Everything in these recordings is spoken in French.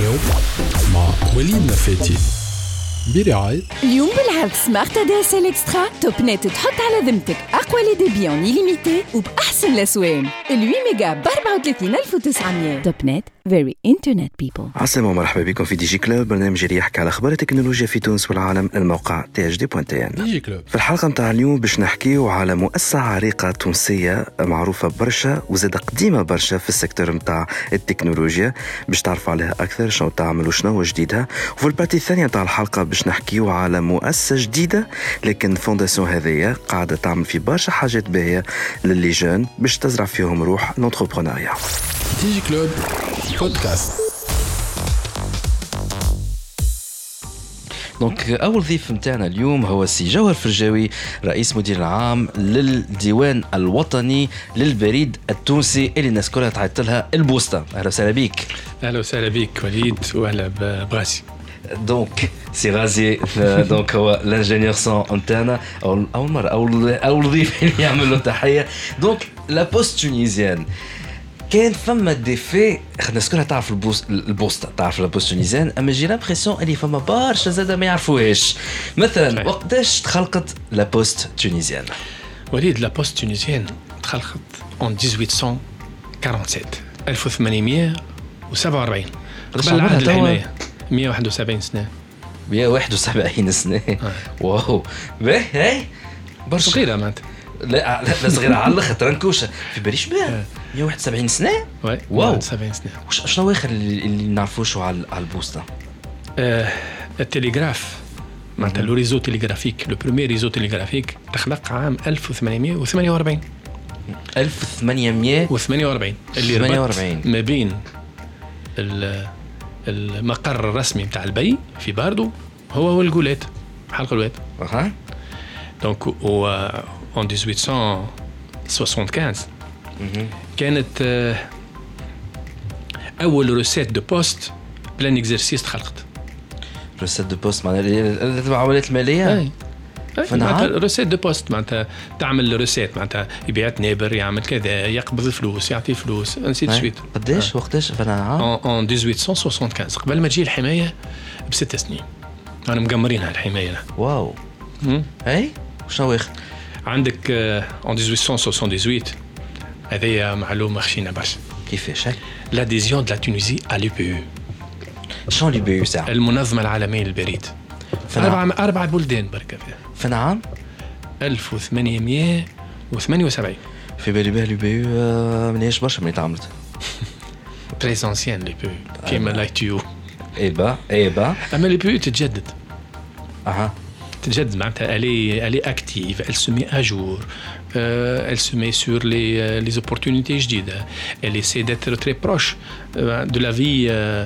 leo ma weli nafeti برعاية اليوم بالعرض سمارت ادي اس ال اكسترا توب نت تحط على ذمتك أقوى لي ديبي اون ليميتي وبأحسن الأسوان. ال 8 ميجا ب 34900 توب نت فيري انترنت بيبل عسلامة ومرحبا بكم في دي جي كلوب برنامج اللي يحكي على أخبار التكنولوجيا في تونس والعالم الموقع تي اش دي بوان تي ان ديجي كلوب. في الحلقة متاع اليوم باش نحكيو على مؤسسة عريقة تونسية معروفة برشا وزاد قديمة برشا في السيكتور متاع التكنولوجيا باش تعرفوا عليها أكثر شنو تعمل وشنو جديدها. وفي البارتي الثانية متاع الحلقة باش نحكيو على مؤسسة جديدة لكن فونداسيون هذيا قاعدة تعمل في برشا حاجات باهية للي جون باش تزرع فيهم روح لونتربرونيا ديجي كلوب بودكاست دونك أول ضيف نتاعنا اليوم هو السي جوهر فرجاوي رئيس مدير العام للديوان الوطني للبريد التونسي اللي الناس كلها تعيط لها البوسطة. أهلا وسهلا بك أهلا وسهلا بك وليد وأهلا بغاسي دونك سي غازي دونك هو الانجينيور سون نتاعنا اول اول مره اول اول ضيف اللي يعمل له تحيه دونك لا بوست تونيزيان كان فما ديفي الناس كلها تعرف البوس البوسطه تعرف لا بوست تونيزيان اما جي لامبرسيون اللي فما برشا زاده ما يعرفوهاش مثلا صحيح. وقتاش تخلقت لا بوست تونيزيان وليد لا بوست تونيزيان تخلقت en 1847 1847 قداش قبل عمرها عهد توا؟ الحمايه 171 سنة. 171 سنة. واو. باهي هاي. برشا صغيرة معناتها. لا لا صغيرة على الأخر ترنكوشه في باليش بها 171 سنة؟ واو. 171 سنة. شنو آخر اللي, نعرفوش على البوسطه آه التليغراف. معناتها لو ريزو تليغرافيك لو بروميير ريزو تليغرافيك تخلق عام 1848 1800 و48 اللي ربط 48. ما بين ال- المقر الرسمي بتاع البي في باردو هو والجولات حلق الواد أها. دونك و en 1875 كانت آه، أول روسيت دو بوست بلان اكزرسيس تخلقت. روسيت دو بوست معناها اللي تبع عمليات المالية؟ فنعم. روسيت دو بوست معناتها تعمل روسيت معناتها يبيع نابر يعمل كذا يقبض فلوس يعطي فلوس انسي أي. سويت قداش وقتاش؟ en, en 1875 قبل ما تجي الحماية بست سنين. أنا مقمرينها الحماية. واو. اي شنو اخر عندك en 1878 هذه معلومة خشينة برشا. كيفاش هاي l'adhésion de la Tunisie à l'UPE شنو اللي بيو ساعه المنظمة العالمية للبريد. فنعم. أربع أربع بلدان بركة فيها فانا عام 1878 في بالي بها لي بي منيش برشا من تعملت تري انسيان لي بي كيما لاي تيو اي با اي با اما لي بي تتجدد اها تتجدد معناتها الي الي اكتيف elle se met à jour euh, elle se met sur les euh, les opportunités جديدة elle essaie d'être très proche euh, de la vie euh,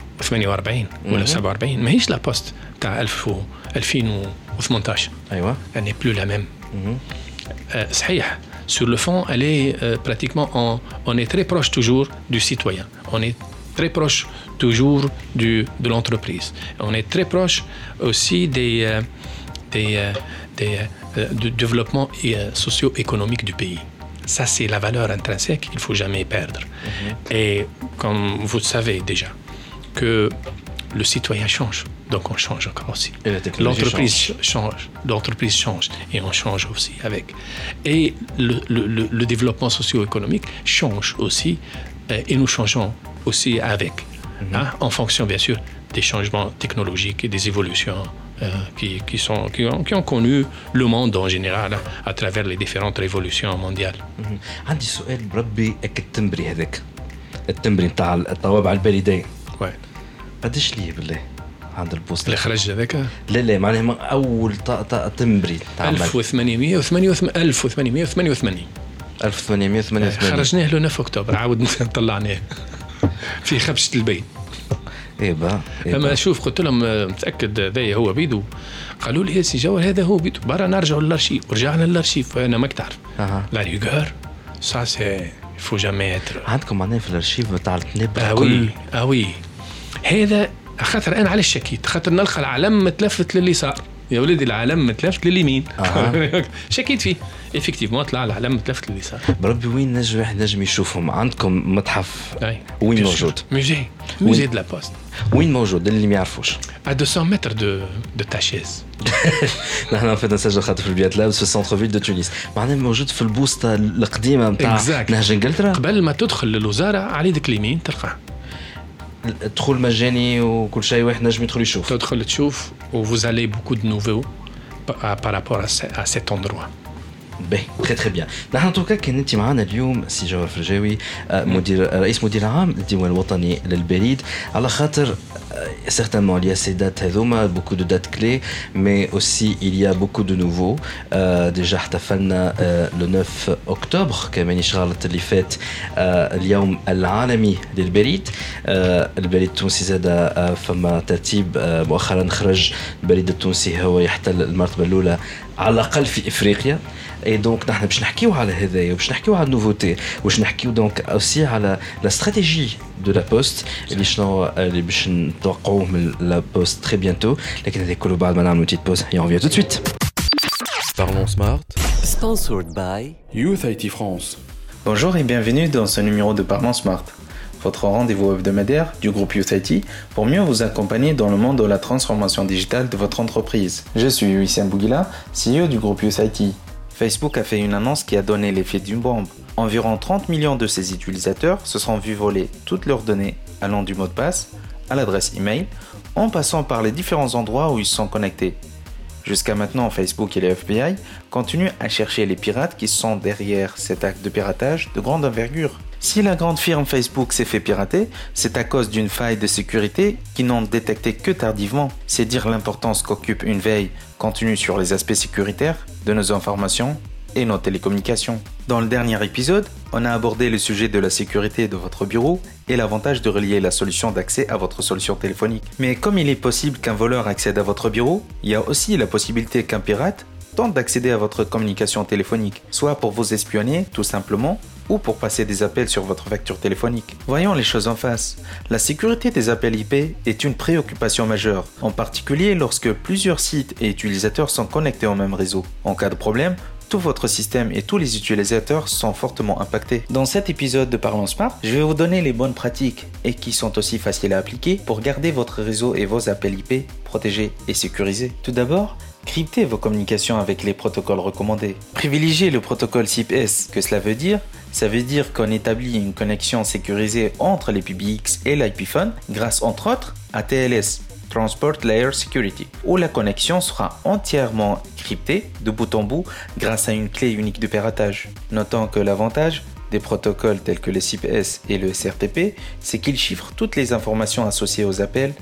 1848 ولا 47 ماهيش لا بوست نتاع 1000 و 2018 ايوه elle n'est plus la même Euh, صحيح sur le fond elle est euh, pratiquement on, on est très proche toujours du citoyen on est très proche toujours du, de l'entreprise on est très proche aussi des euh, des, euh, des euh, du développement euh, socio-économique du pays ça c'est la valeur intrinsèque qu'il faut jamais perdre et comme vous le savez déjà que le citoyen change donc on change encore aussi Et la technologie l'entreprise change, l'entreprise change et on change aussi avec. Et le, le- le- le développement socio-économique change aussi euh, et nous changeons aussi avec, hein, en fonction bien sûr des changements technologiques et des évolutions euh, qui, qui sont, qui, ont, qui ont connu le monde en général hein, à travers les différentes révolutions mondiales. مهم. عندي سؤال بربي هيك التمبري هذاك التمبري نتاع الطوابع البريديه Ouais. قداش ليه بالله عند البوسطه اللي خرج هذاك؟ لا لا معناها أول طا- طا- تمبري تعمل. 1888 1888 1888 خرجناه له 9 أكتوبر عاود طلعناه. في خبشة البيت. إيه با إيه أما. شوف قلت لهم آه، متأكد هذا هو بيدو. قالوا لي يا سي جوهر هذا هو بيدو. برا نرجعوا للأرشيف. ورجعنا للأرشيف أنا ماك تعرف. لا ريغور سا سي فو جامي اتر عندكم معناها في الأرشيف نتاع التناب آه وي آه وي هذا خاطر أنا علاش شكيت؟ خاطر نلقى العلم متلفت لليسار. يا ولدي العلم متلفت لليمين. أها. شكيت فيه. افكتيفمون طلع العلم متلفت لليسار. بربي وين نجم واحد نجم يشوفهم؟ عندكم متحف أي. وين موجود؟ موزي موزي دو لا بوست وين موجود؟ اللي ما يعرفوش. À 200 mètres de, de ta chaise. نحن فينا نسجل خاطر في البيات لابس في السنتر فيل دو تونس معناها موجود في البوسطة القديمة نتاع. نهج إنجلترا؟ قبل ما تدخل للوزارة على يدك اليمين تلقاه. الدخول مجاني وكل شيء واحد نجم يدخل يشوف تدخل تشوف و vous allez beaucoup de nouveaux par par rapport à, ce- à cet endroit. باهي تري تري بيان نحن توكا كان انت معنا اليوم سي جوهر فرجاوي مدير رئيس مدير عام للديوان الوطني للبريد على خاطر certainement il y a ces dates هذوما beaucoup de dates clés mais aussi il y a beaucoup de nouveaux. آه، déjà احتفلنا آه، le 9 اكتوبر كمان غلط اللي فات اليوم العالمي للبريد البريد التونسي زاد فما ترتيب مؤخرا خرج البريد التونسي هو يحتل المرتبه الاولى على الاقل في افريقيا اي دونك نحن باش نحكيو على هذايا وباش نحكيو على النوفوتي باش نحكيو دونك اوسي على لا استراتيجي دو لا بوست اللي شنو اللي باش نتوقعوه من لا بوست تري بيانتو لكن هذا كله بعد ما نعملوا تيت بوز et on revient tout de suite Parlons Smart. Sponsored by Youth IT France. Bonjour et bienvenue dans ce numéro de Parlons Smart, votre rendez-vous hebdomadaire du groupe Youth IT pour mieux vous accompagner dans le monde de la transformation digitale de votre entreprise. Je suis Wissam Bouguila, CEO du groupe Youth IT. Facebook a fait une annonce qui a donné l'effet d'une bombe. Environ 30 millions de ses utilisateurs se sont vus voler toutes leurs données allant du mot de passe à l'adresse email en passant par les différents endroits où ils sont connectés. Jusqu'à maintenant, Facebook et les FBI continuent à chercher les pirates qui sont derrière cet acte de piratage de grande envergure. Si la grande firme Facebook s'est fait pirater, c'est à cause d'une faille de sécurité qui n'ont détecté que tardivement. C'est dire l'importance qu'occupe une veille continue sur les aspects sécuritaires de nos informations et nos télécommunications. Dans le dernier épisode, on a abordé le sujet de la sécurité de votre bureau et l'avantage de relier la solution d'accès à votre solution téléphonique. Mais comme il est possible qu'un voleur accède à votre bureau, il y a aussi la possibilité qu'un pirate tente d'accéder à votre communication téléphonique, soit pour vous espionner tout simplement, ou pour passer des appels sur votre facture téléphonique. Voyons les choses en face. La sécurité des appels IP est une préoccupation majeure, en particulier lorsque plusieurs sites et utilisateurs sont connectés au même réseau. En cas de problème, tout votre système et tous les utilisateurs sont fortement impactés. Dans cet épisode de Parlons Smart, je vais vous donner les bonnes pratiques et qui sont aussi faciles à appliquer pour garder votre réseau et vos appels IP protégés et sécurisés. Tout d'abord, cryptez vos communications avec les protocoles recommandés. Privilégiez le protocole SIP-S. Que cela veut dire Ça veut dire qu'on établit une connexion sécurisée entre les PBX et l'IP phone grâce entre autres à TLS, Transport Layer Security, où la connexion sera entièrement cryptée de bout en bout grâce à une clé unique de piratage. Notons que l'avantage des protocoles tels que le SIP-S et le SRTP, c'est qu'ils chiffrent toutes les informations associées aux appels,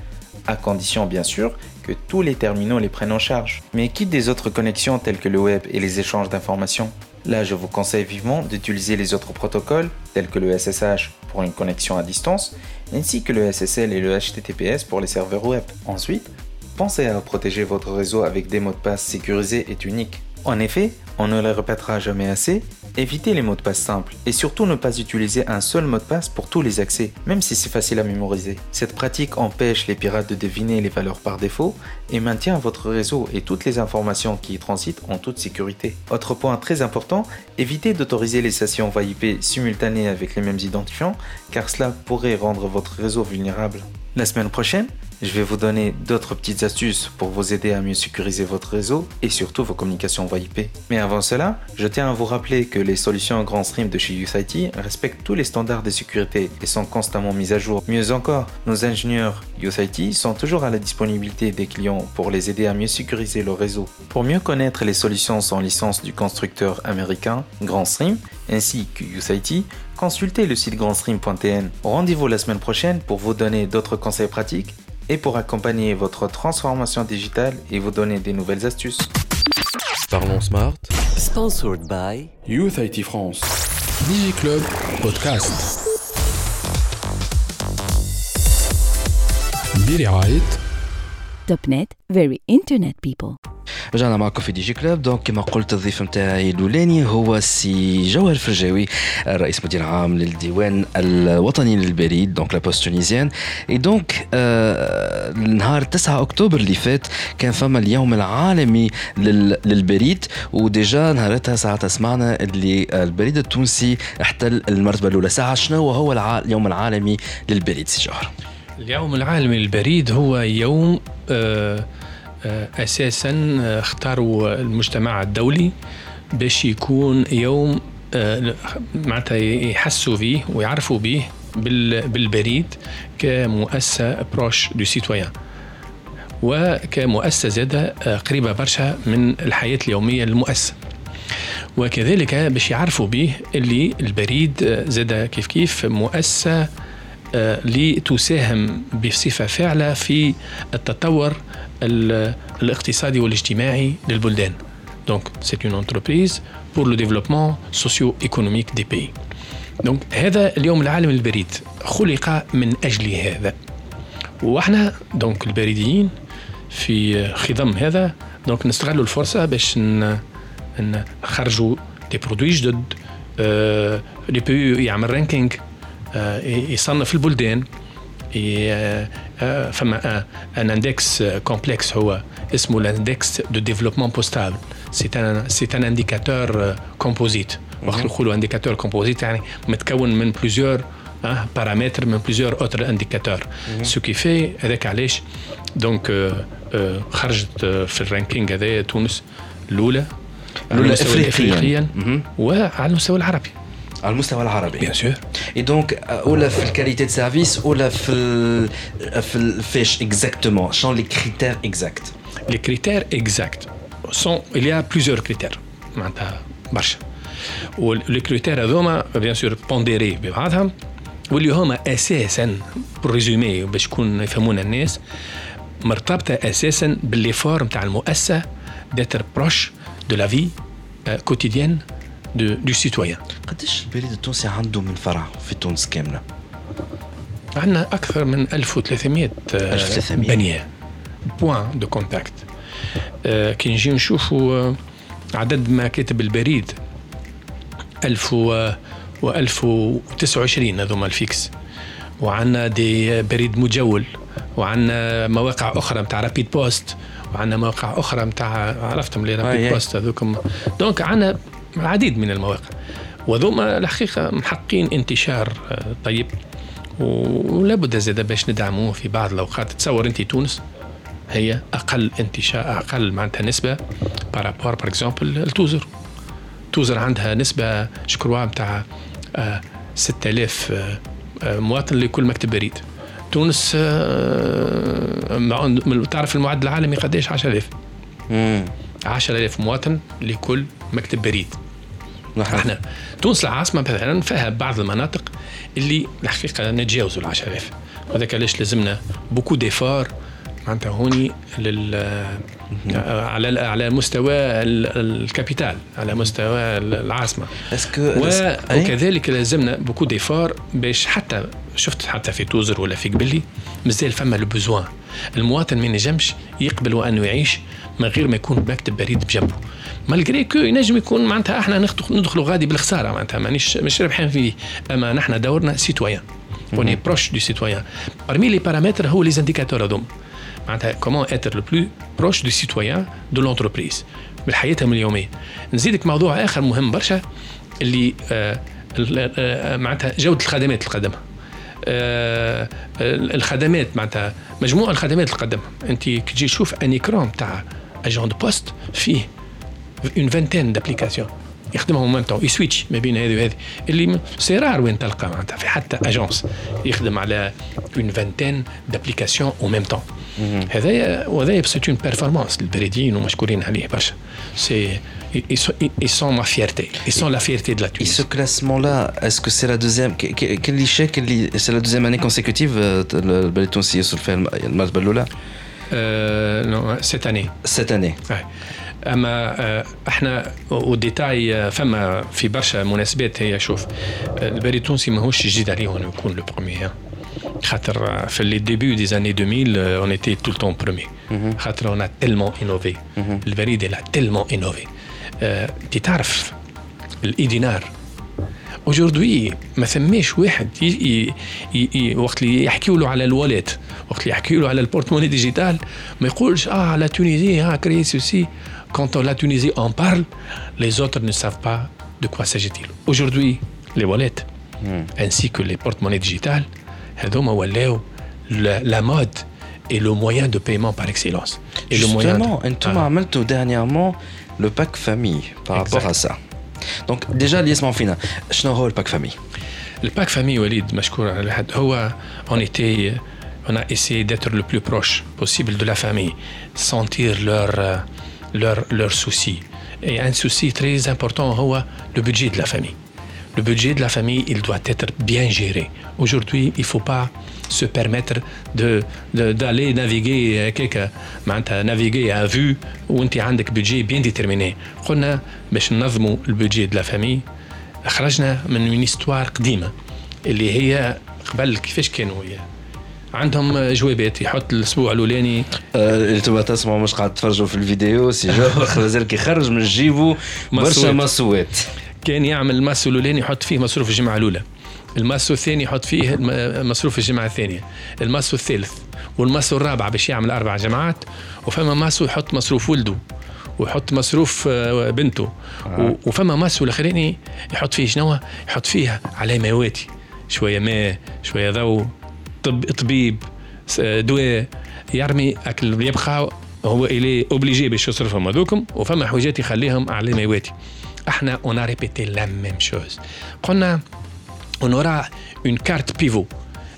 à condition bien sûr que tous les terminaux les prennent en charge. Mais quitte des autres connexions telles que le web et les échanges d'informations, Là, je vous conseille vivement d'utiliser les autres protocoles, tels que le SSH pour une connexion à distance, ainsi que le SSL et le HTTPS pour les serveurs web. Ensuite, pensez à protéger votre réseau avec des mots de passe sécurisés et uniques. En effet, on ne le répétera jamais assez, évitez les mots de passe simples et surtout ne pas utiliser un seul mot de passe pour tous les accès, même si c'est facile à mémoriser. Cette pratique empêche les pirates de deviner les valeurs par défaut et maintient votre réseau et toutes les informations qui y transitent en toute sécurité. Autre point très important, évitez d'autoriser les sessions voix IP simultanées avec les mêmes identifiants car cela pourrait rendre votre réseau vulnérable. La semaine prochaine, je vais vous donner d'autres petites astuces pour vous aider à mieux sécuriser votre réseau et surtout vos communications voix IP. Mais avant cela, je tiens à vous rappeler que les solutions Grand Stream de chez USIT respectent tous les standards de sécurité et sont constamment mises à jour. Mieux encore, nos ingénieurs USIT sont toujours à la disponibilité des clients pour les aider à mieux sécuriser leur réseau. Pour mieux connaître les solutions sans licence du constructeur américain Grand Stream ainsi que USIT, consultez le site grandstream.tn. Rendez-vous la semaine prochaine pour vous donner d'autres conseils pratiques et pour accompagner votre transformation digitale et vous donner des nouvelles astuces. Parlons Smart. Sponsored by Youth IT France. DigiClub Podcast. Billy توب نت فيري انترنت بيبل رجعنا معكم في دي جي كلوب دونك كما قلت الضيف نتاعي الأولاني هو سي جوهر فرجاوي رئيس مدير عام للديوان الوطني للبريد دونك لا بوست تونيزيان اي دونك آه نهار 9 أكتوبر اللي فات كان فما اليوم العالمي لل- للبريد. وديجا نهارتها ساعتها سمعنا اللي البريد التونسي احتل المرتبة الأولى. ساعة شنو؟ هو اليوم العالمي للبريد سي جوهر. اليوم العالمي للبريد هو يوم أساسا آه، اختاروا المجتمع الدولي باش يكون يوم آه، معناتها يحسوا به ويعرفوا به بال- بالبريد كمؤسسة بروش دو سيتويان وكمؤسسة زادة آه، قريبة برشا من الحياة اليومية للمؤسسة. وكذلك باش يعرفوا به اللي البريد آه، زاد كيف كيف مؤسسة آه، لتساهم بصفة فاعله في التطور ال- الاقتصادي والاجتماعي للبلدان. Donc c'est une entreprise pour le développement socio-économique des pays. Donc هذا اليوم العالمي للبريد خلق من أجل هذا. وإحنا دونك البريديين في خضم هذا دونك نستغلوا الفرصة باش نخرجوا دي برودوي جدد آه، لي بي يعمل رانكينج آه، يصنف البلدان آه، آه، فما ان اندكس كومبلكس هو اسمه الاندكس دو ديفلوبمون بوستابل سي ان سي ان انديكاتور كومبوزيت وقت نقولوا انديكاتور كومبوزيت يعني متكون من بليزيور بارامتر من بليزيور اوتر انديكاتور سو كي في هذاك علاش دونك آه، آه، خرجت آه، في الرانكينج هذايا تونس الأولى على المستوى. الافريقيا. مهم. وعلى المستوى العربي. على المستوى العربي بيان سور اي دونك اولا في الكاليتي دو سيرفيس اولا في ال في ال- فاش اكزاكتومون شنو لي كريتير اكزاكت Les critères exacts sont, il y a plusieurs critères معناتها برشا واللي كريتير هذوما بيان سور بونديري ببعضهم واللي هما اساسا بريزومي باش يكون يفهمونا الناس مرتبطه اساسا بالليفور نتاع المؤسسه داتر بروش دو لا في كوتيديان دو دو سيتويان قداش البريد التونسي عنده من فرع في تونس كاملة؟ عندنا أكثر من 1300 آه، 1300. بنية. بوان دو كونتاكت آه، كي نجي نشوفوا آه، عدد مكاتب البريد 1000 و و 1029 هذوما الفيكس. وعندنا دي بريد مجول وعندنا مواقع أخرى نتاع رابيد بوست وعندنا مواقع أخرى نتاع عرفتم لي أي رابيد أي. بوست هذوكم. دونك عندنا العديد من المواقع. وذوما الحقيقة محققين انتشار آه، طيب. ولا بد زاد باش ندعموه في بعض الأوقات. تصور أنت تونس هي أقل انتشار أقل معناتها نسبة بارابور بار اكزومبل لتوزر. توزر عندها نسبة شكروا نتاع 6000 آه، آه، مواطن لكل مكتب بريد تونس آه، تعرف المعدل العالمي قداش؟ 10000 امم 10000 مواطن لكل مكتب بريد. إحنا تونس العاصمة مثلا فيها بعض المناطق اللي الحقيقة نتجاوزوا ال 10000 وهذاك علاش لازمنا بوكو ديفار معناتها هوني لل على على مستوى ال- الكابيتال على مستوى العاصمة. اسكو وكذلك لازمنا بوكو ديفار باش حتى شفت حتى في توزر ولا في قبلي مازال فما لو بوزوان المواطن ما ينجمش يقبل وانه يعيش من غير ما يكون مكتب بريد بجنبه. مالغري كو ينجم يكون معناتها إحنا ندخلوا غادي بالخسارة معناتها. مانيش مش ربحان فيه أما نحن دورنا سيتويان on بروش دو du citoyen. Parmi les paramètres, ou les indicateurs معناتها كومون اتر لو بلو بروش دو citoyen دو لونتربريز بحياتهم اليومية. نزيدك موضوع آخر مهم برشا اللي آه، آه، آه، معناتها جودة الخدمات اللي تقدمها الخدمات معناتها مجموع الخدمات اللي تقدمها أنت كي تجي تشوف أن اكرون تاع اجون دو بوست فيه اون فانتين دابليكاسيون يخدمهم ميم تون يسويتش ما بين هذه وهذه اللي سي رار وين تلقى معناتها في حتى اجونس يخدم على اون فانتين دابليكاسيون او ميم تون هذايا وهذايا سي اون بيرفورمانس للبريديين ومشكورين عليه برشا سي ils sont ma fierté ils sont la fierté de la Et Tunisie ce classement-là, est-ce que c'est la deuxième que- que- Quel échec C'est la deuxième année consécutive euh, le البلد التونسي يوصل فيها الم- المرتبة الأولى euh, non, cette année cette année. أي. اما آه، احنا والديتاي آه، فما في برشا مناسبات هي شوف آه، البريد التونسي ماهوش جديد عليه انه يكون لو بروميير خاطر في les débuts des années 2000 euh, on était tout le temps premier خاطر on a tellement innové البريد elle a tellement innové آه، انت تعرف الاي دينار aujourd'hui ما ثماش واحد ي... ي... ي... ي... وقت اللي يحكيوا له على الواليت وقت اللي يحكيوا له على البورتموني ديجيتال ما يقولش اه لا تونيزي ها كري سوسي quand la Tunisie en parle les autres ne savent pas de quoi s'agit-il aujourd'hui les wallets ainsi que les porte-monnaies digitales هذوما ولاو la, la mode et le moyen de paiement par excellence et le moyen de- Justement, انتم Ah. عملتوا dernièrement le pack famille par rapport à Exact. ça. Donc déjà اللي يسمعوا فينا شنو هو الباك famille Le pack famille Walid, مشكور على الحد هو on était on a essayé d'être le plus proche possible de la famille, sentir leurs euh, leurs leurs soucis. Et un souci très important هو le budget de la famille. Le budget de la famille, il doit être bien géré. Aujourd'hui, il faut pas se permettre de de- d'aller naviguer هكاك معناتها naviguer à vue وانت عندك budget bien déterminé. قلنا باش ننظموا البودجي la famille خرجنا من من استوار قديمة اللي هي قبل كيفاش كانوا هي. عندهم جوابات يحط الأسبوع الأولاني. آه، اللي تبغى تسمعوا مش قاعد تفرجوا في الفيديو سي مازال يخرج من جيبه برشا. مسوات كان يعمل الماسو الأولاني يحط فيه مصروف الجمعة الأولى. الماسو الثاني يحط فيه مصروف الجمعة الثانية. الماسو الثالث والماسو الرابع باش يعمل أربع جماعات وفما ماسو يحط مصروف ولده. ويحط مصروف آه، بنته. و- وفما ماسو الاخراني يحط فيه شنو؟ يحط فيه على مواتي شوية ماء شوية ضوء طب طبيب دواء يرمي أكل يبقى هو إلي اوبليجي باش يصرفهم هذوكم وفما حاجات يخليهم على مواتي إحنا اون ريبيتي لا ميم شوز قلنا اون اورا اون كارت بيفو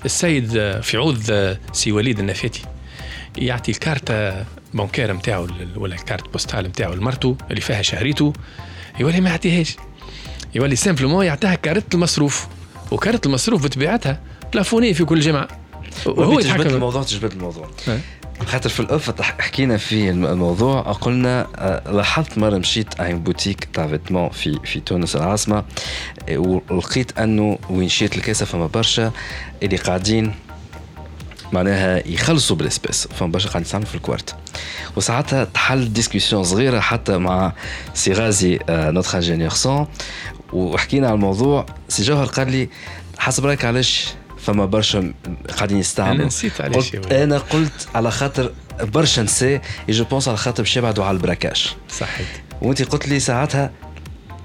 السيد آه، في عوض آه، سي وليد النفاتي يعطي الكارت آه، بنكير نتاعو ولا الكارت بوستال نتاعو لمرته اللي فيها شهريته يولي ما يعطيهاش. يولي سامبلومون يعطيها كارت المصروف وكارت المصروف بطبيعتها بلافوني في كل جمعه وهو يتحكم. الموضوع تجبد الموضوع. خاطر في الأوف تح- حكينا في الم- الموضوع قلنا آه، لاحظت مرة مشيت ا بوتيك تاع فيتمون في في تونس العاصمة آه، ولقيت أنه وين مشيت الكاسة فما برشا اللي قاعدين معناها يخلصوا بالاسباس فما برشا قاعدين يستعملوا في الكوارت. وساعتها تحل ديسكسيون صغيرة حتى مع سي غازي نوتر انجينيور سون وحكينا على الموضوع. سي جوهر قال لي حسب رأيك علاش فما برشا قاعدين يستعملوا؟ أنا نسيت علاش قلت. أنا قلت على خاطر برشا نساء جو بونس على خاطر باش يبعدوا على البراكاش صحيت. وأنت قلت لي ساعتها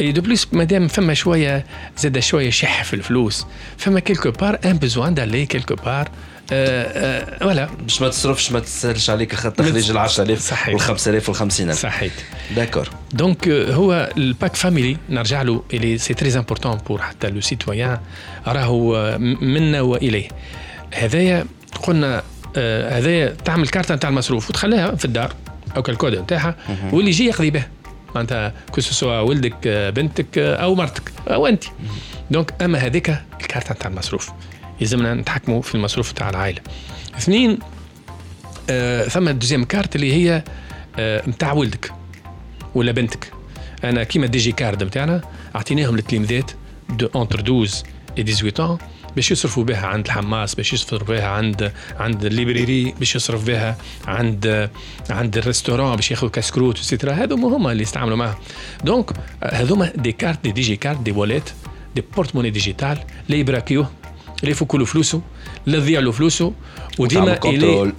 et de plus مادام فما شوية زاد شوية شح في الفلوس فما un besoin d'aller quelque part. Euh, euh, voilà. باش ما تصرفش ما تسهلش عليك خاطر تخرج ال 10000 صحيح. وال 5000 وال 50000 صحيت داكور دونك هو الباك فاميلي نرجع له اللي سي تري امبورتون بور حتى لو سيتويان راهو منا وإليه. هذايا قلنا آه، هذايا تعمل كارتة نتاع المصروف وتخليها في الدار أو كالكود نتاعها واللي يجي يقضي به. معناتها كو سوا ولدك آه، بنتك آه، أو مرتك أو انت دونك أما هذيك الكارتة نتاع المصروف يلزمنا نتحكموا في المصروف نتاع العائلة. اثنين آه، ثم دوزيام كارت اللي هي آه، نتاع ولدك ولا بنتك. أنا كيما دي جي كارد نتاعنا أعطيناهم للتلاميذات دو اونتر 12 و 18 باش يصرفوا بها عند الحماس باش يصرفوا بها عند عند الليبريري باش يصرف بها عند عند الريستوران باش ياخذوا كاسكروت وسيترا هذوما هما اللي يستعملوا معاهم دونك هذوما دي كارت دي دي جي كارت دي واليت دي بورت موني ديجيتال اللي يبراكيوه اللي يفكوا له فلوسه اللي تضيع له فلوسه وديما وتعمل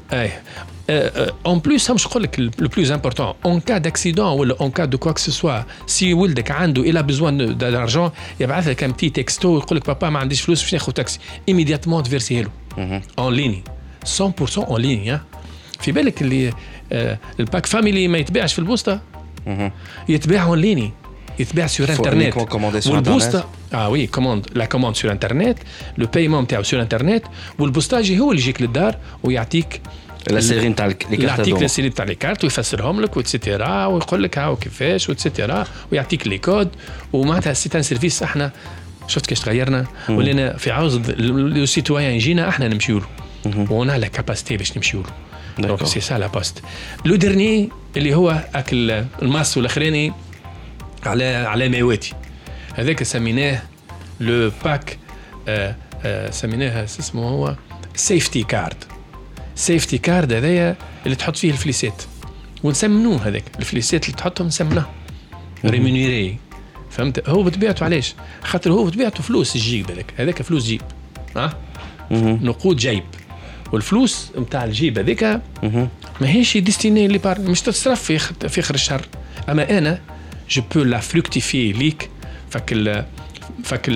كنترول. اي اون بلوس همش نقول لك لو بلوز امبورتون اون كا داكسيدون ولا اون كا دو كوا كو سوا سي ولدك عنده الى بزوان دارجون يبعث لك ان بتي تكستو يقول لك بابا ما عنديش فلوس باش ناخذ تاكسي ايميدياتمون تفيرسيه له اون ليني 100% اون ليني في بالك اللي آه، الباك فاميلي ما يتباعش في البوسطه يتباع اون ليني يتباع سور Faut انترنت uniquement commander sur والبوسطه Internet. اه وي كوموند لا كوموند سور انترنت لو بايمون نتاعو سور انترنت والبوستاجي هو اللي يجيك للدار ويعطيك لا سيري نتاع لي كارت يعطيك هذوما. لا سيري تاع لي كارت ويفسرهم لك وتسيتيرا ويقول لك هاو كيفاش وتسيتيرا ويعطيك لي كود ومعناتها سي ان سيرفيس إحنا. شفت كيش تغيرنا؟ ولينا في عوض لو سيتويان يجينا إحنا نمشيو له. ونا لا كاباسيتي باش نمشيو له. دونك. سي سا لا بوست لو ديرني اللي هو أكل الماس والاخراني على على ماواتي هذاك سميناه لو باك آه آه سميناه اسمه هو سيفتي كارد سيفتي كارد هذايا اللي تحط فيه الفليسات. ونسمنوه هذاك. الفليسات اللي تحطهم نسمناه. ريمونيري. فهمت؟ هو بطبيعته علاش؟ خاطر هو بطبيعته فلوس الجيب هذاك. هذاك فلوس جيب. ها؟ نقود جيب. والفلوس نتاع الجيب هذاك ماهيش ديستيني لي بار مش تتصرف في في آخر الشهر. أما أنا جو بو لا فلوكتيفي ليك فك فك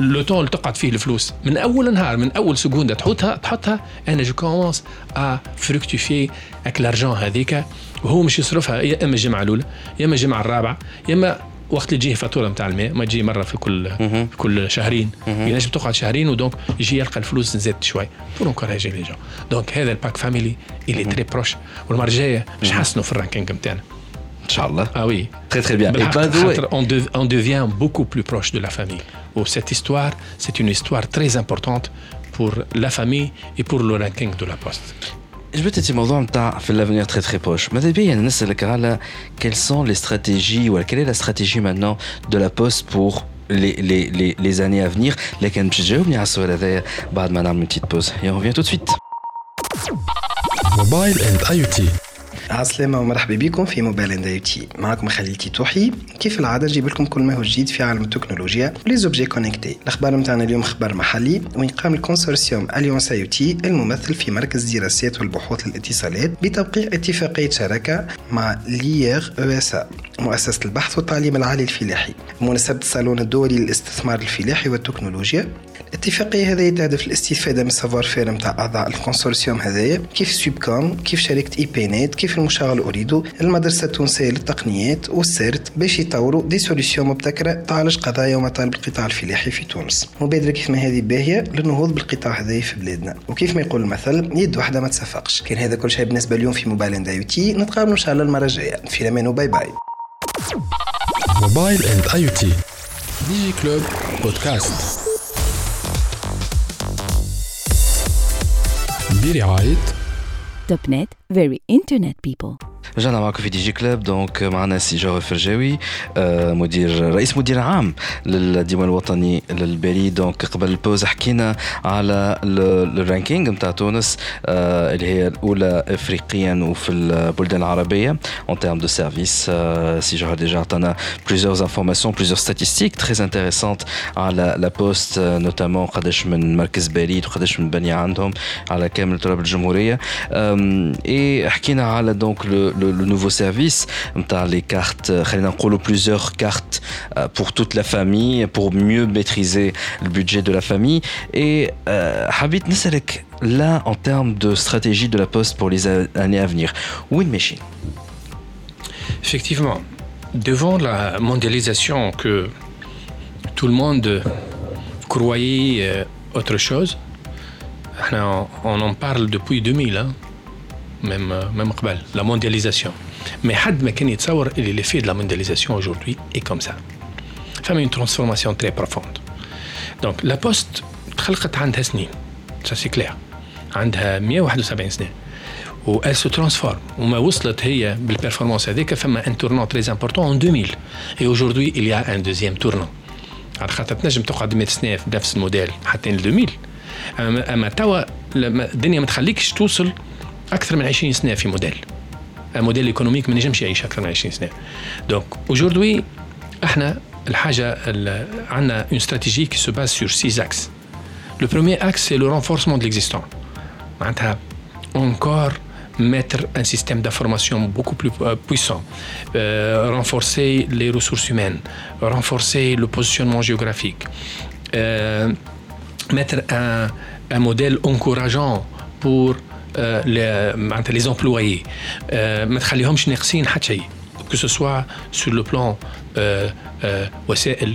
لو طون اللي تقعد فيه الفلوس. من أول نهار من أول سكونده تحطها تحطها أنا جو كومونس ا فلوكتيفي اك لارجون هذيك. وهو مش يصرفها يا إما الجمعة الأولى يا إما الجمعة الرابعة يا إما وقت اللي تجيه فاتورة نتاع الماء ما تجي مرة في كل في كل شهرين. ينجم تقعد شهرين ودونك يجي يلقى الفلوس نزادت شوي. بور انكوراجي لي جون دونك هذا الباك فاميلي اللي تري بروش والمرة الجاية باش نحسنوا في الرانكينج نتاعنا ان شاء الله Ah oui. Très, très bien. Et بالحق by the way- خاطر on, dev- on devient beaucoup plus proche de la famille. Ou cette histoire, c'est une histoire très importante pour la famille et pour le ranking de la poste. جبت انت موضوع نتاع في لافونير تري تري بروش ماذا بيا انا نسالك على quelles sont les stratégies ولا quelle est la stratégie maintenant de la poste pour les, les, les, les années à venir لكن باش تجاوبني على السؤال هذايا بعد ما نعمل petite pause et on revient tout de suite موبايل اند اي تي عسلامة ومرحبا بكم في موبايل اند تي. معكم خليل تيتوحي. كيف العادة؟ نجيب لكم كل ما هو جديد في عالم التكنولوجيا. ولي زوبجي كونيكتي الأخبار متاعنا اليوم خبر محلي. وين قام الكونسورسيوم اليونس اي تي الممثل في مركز الدراسات والبحوث للاتصالات بتوقيع اتفاقية شراكة مع ليير أو إس مؤسسة البحث والتعليم العالي الفلاحي. بمناسبة الصالون الدولي للاستثمار الفلاحي والتكنولوجيا. الاتفاقية هذه تهدف الاستفادة من السافوار فير نتاع أعضاء الكونسورسيوم هذايا. كيف سوبكوم كيف شركة إي بي نت كيف المشغل أوريدو المدرسة التونسية للتقنيات والسيرت باش يطوروا دي سوليسيون مبتكرة تعالج قضايا ومطالب القطاع الفلاحي في تونس. مبادرة كيف ما هذه باهية للنهوض بالقطاع هذايا في بلادنا. وكيف ما يقول المثل يد واحدة ما تصفقش كان هذا كل شيء بالنسبة اليوم في موبايل إند آي تي. نتقابلوا إن شاء الله المرة الجاية. في الأمان وباي باي. موبايل إند آي تي. ديجي كلوب بودكاست. برعاية توب نت very internet people رجعنا معكم في دي جي كلاب دونك معنا سي جوهر الفرجاوي آه، مدير رئيس مدير عام للديوان الوطني للبريد دونك قبل البوز حكينا على ال- الرانكينج نتاع تونس آه، اللي هي الأولى افريقيا وفي البلدان العربية اون تيرم دو سيرفيس سي جوهر ديجا عطانا plusieurs informations plusieurs statistiques très intéressantes على لا بوست نوتامون قداش من مركز بريد وقداش من بني عندهم على كامل تراب الجمهورية. اي حكينا على دونك لو le, nouveau service. T'as les cartes, euh, plusieurs cartes euh, pour toute la famille, pour mieux maîtriser le budget de la famille. Et Habit euh, là, en termes de stratégie de la Poste pour les années à venir, Win Machine? Effectivement, devant la mondialisation que tout le monde croyait euh, autre chose, on en parle depuis 2000. Même euh, même la mondialisation mais حد ما كان يتصور اللي l'effet de la mondialisation aujourd'hui est comme ça فما une transformation très profonde donc la poste تخلقت عندها سنين ça c'est clair عندها 171 سنه و elle se transforme وما وصلت هي بالبرفورمانس هذيك فما ان tournant très important en 2000 et aujourd'hui il y a un deuxième tournant على خاطر تنجم تقعد 100 سنه في نفس الموديل حتى ل 2000 اما توا الدنيا ما تخليكش توصل اكثر من 20 سنه في موديل ان موديل ايكونوميك ما نجمش يعيش اكثر من 20 سنه دونك aujourd'hui احنا الحاجه ال- عندنا une stratégie qui se base sur six axes le premier axe c'est le renforcement de l'existant معناتها encore mettre un système d'information beaucoup plus euh, puissant, euh, renforcer les ressources humaines, renforcer le positionnement géographique, euh, mettre un, un modèle encourageant pour euh, les, معناتها les employés euh, ما تخليهمش ناقصين حتى شيء que ce soit sur le plan euh, euh, وسائل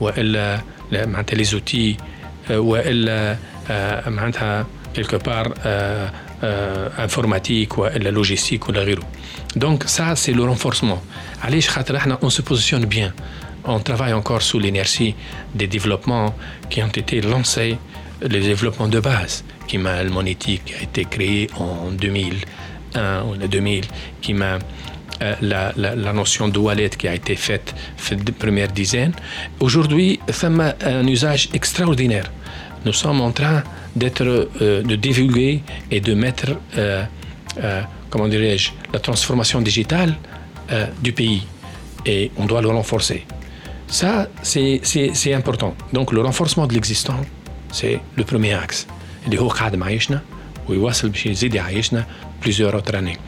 والا لا، معناتها les outils euh, والا آه، معناتها quelque part آه، euh, informatique ou la logistique ou la غيره. Donc ça c'est le renforcement. علاش خاطر احنا on se positionne bien. On travaille encore sous l'inertie des développements qui ont été lancés, les développements de base, qui m'a le monétique qui a été créé en 2001 ou 2000, qui m'a euh, la, notion de wallet qui a été faite fait de première dizaine. Aujourd'hui, ça a un usage extraordinaire. Nous sommes en train d'être, euh, de divulguer et de mettre, euh, euh, comment dirais-je, la transformation digitale du pays. Et on doit le renforcer. Ça, c'est important. Donc, le renforcement de l'existant, c'est le premier axe. اللي هو قاعد معيشنا ويواصل باش يزيد يعيشنا plusieurs autres années.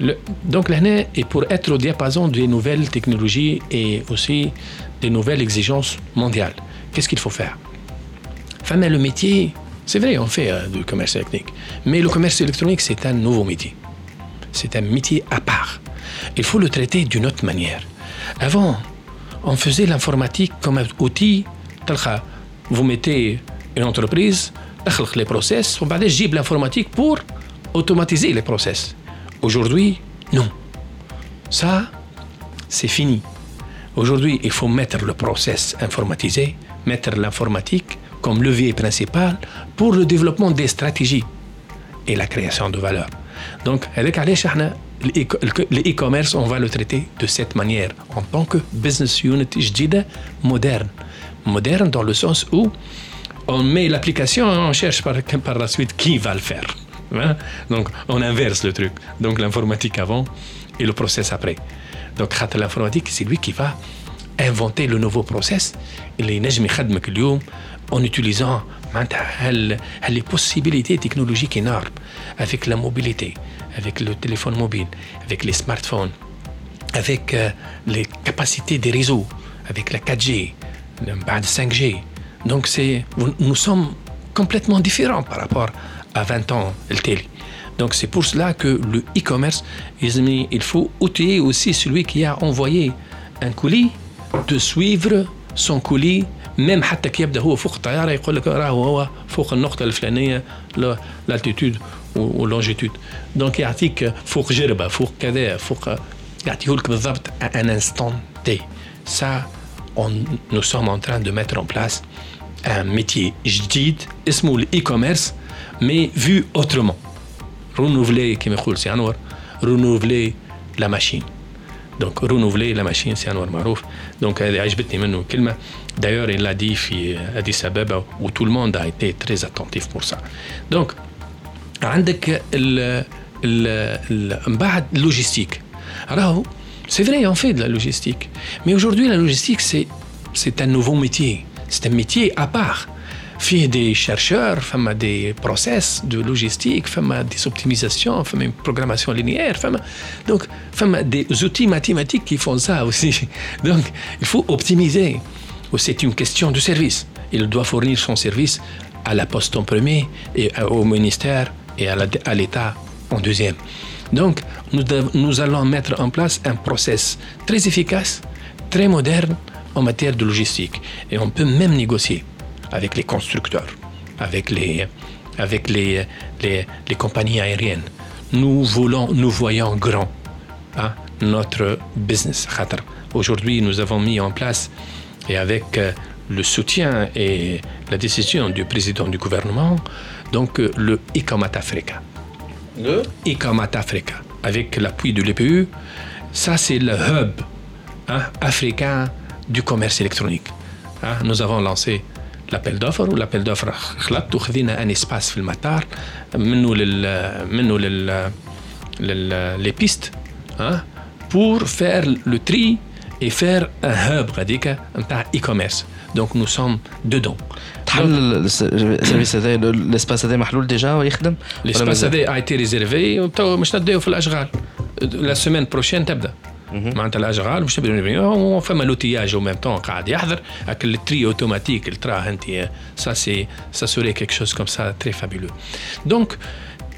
Le, donc l'année est pour être au diapason des nouvelles technologies et aussi des nouvelles exigences mondiales. Qu'est-ce qu'il faut faire Enfin, le métier, c'est vrai, on fait euh, du commerce électronique, mais le commerce électronique, c'est un nouveau métier. C'est un métier à part. Il faut le traiter d'une autre manière. Avant, on faisait l'informatique comme un outil. Vous mettez une entreprise, les process, on va j'ai l'informatique pour automatiser les process. Aujourd'hui, non. Ça, c'est fini. Aujourd'hui, il faut mettre le process informatisé, mettre l'informatique comme levier principal pour le développement des stratégies et la création de valeur. Donc, avec le e-commerce, on va le traiter de cette manière, en tant que business unit, je moderne. Moderne dans le sens où on met l'application, on cherche par, la suite qui va le faire. Hein? Donc, on inverse le truc. Donc, l'informatique avant et le process après. Donc, l'informatique, c'est lui qui va inventer le nouveau process. En utilisant les possibilités technologiques énormes avec la mobilité, avec le téléphone mobile, avec les smartphones, avec euh, les capacités des réseaux, avec la 4G, le bah, 5G. Donc c'est, nous sommes complètement différents par rapport à 20 ans le télé. Donc c'est pour cela que le e-commerce, il faut outiller aussi celui qui a envoyé un colis de suivre son colis ميم حتى كي يبدا هو فوق الطياره يقول لك راهو هو فوق النقطه الفلانيه لالتيتود ولونجيتود دونك يعطيك فوق جربه فوق كذا فوق يعطيه لك بالضبط ان انستون تي سا nous sommes en train de mettre en place un métier جديد اسمه الاي كوميرس مي vu autrement renouveler كما يقول سي انور renouveler la machine Donc renouveler la machine, c'est un Marouf. Donc عجبتني منه كلمة. D'ailleurs, il l'a dit في Addis Abeba où tout le monde a été très attentif pour ça. Donc عندك ال ال من بعد logistique. راهو c'est vrai, on fait de la logistique. Mais aujourd'hui, la logistique, c'est, un nouveau métier. C'est un métier à part. Il y a des chercheurs, femme des process de logistique, femme des optimisations, femme une programmation linéaire, femme donc des outils mathématiques qui font ça aussi. Donc il faut optimiser. C'est une question de service. Il doit fournir son service à la poste en premier et au ministère et à l'État en deuxième. Donc nous, allons mettre en place un process très efficace, très moderne en matière de logistique. Et on peut même négocier avec les constructeurs, avec les, compagnies aériennes. Nous voulons, nous voyons grand hein, notre business. Aujourd'hui, nous avons mis en place, et avec euh, le soutien et la décision du président du gouvernement, donc euh, le ICOMAT Africa. Le ICOMAT Africa, avec l'appui de l'EPU, ça c'est le hub hein, africain du commerce électronique. Hein, nous avons lancé l'appel d'offres والابل d'offres خلطت وخذينا ان اسباس في المطار منه لل منه لل لل لي بيست ها pour faire le tri et faire un hub غاديك نتاع اي كوميرس دونك نو سوم تحل السيرفيس هذا الاسباس هذا محلول ديجا ويخدم؟ الاسباس هذا آي تي ريزيرفي تو مش نديو في الأشغال. لا سيمين بروشين تبدأ. معناتها الأشغال مش تبدأ. فما لوتياج أو ميم طون قاعد يحضر. لكن التري أوتوماتيك اللي تراه انت سا سي سا سوري كيك شوز كوم سا تري فابيلو دونك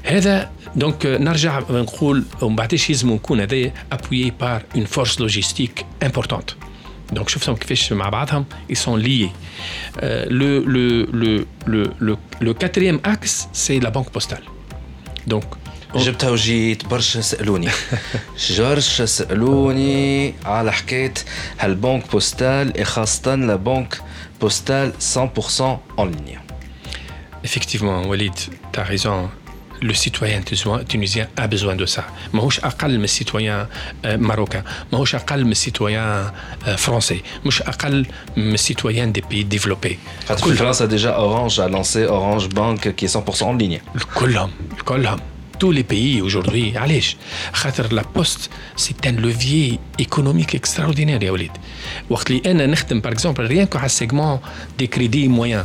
هذا دونك نرجع نقول ومن بعدش لازم نكون هذايا ابويي بار اون فورس لوجيستيك امبورتونت Donc, شفتهم كيفاش مع بعضهم ils sont liés. Euh, le, le, le, le, le, le quatrième axe, c'est la banque postale. Donc, جبتها وجيت برشا سالوني برشا سالوني على حكايه هالبنك بوستال خاصه لا بنك بوستال 100% en ligne effectivement, Walid, tu as raison. Le citoyen tunisien- tunisien a besoin de ça. ماهوش أقل من السيتويان آه، ماروكان ماهوش أقل من السيتويان آه، فرنسي مش أقل من السيتويان دي بي ديفلوبي خاطر في فرنسا déjà Orange a lancé Orange Bank qui est 100% en ligne كلهم كلهم tous les pays aujourd'hui علاش خاطر لا بوست سي ان لوفيي ايكونوميك اكستراوردينير يا وليد وقت اللي انا نخدم باغ اكزومبل ريان كو على السيجمون دي كريدي مويان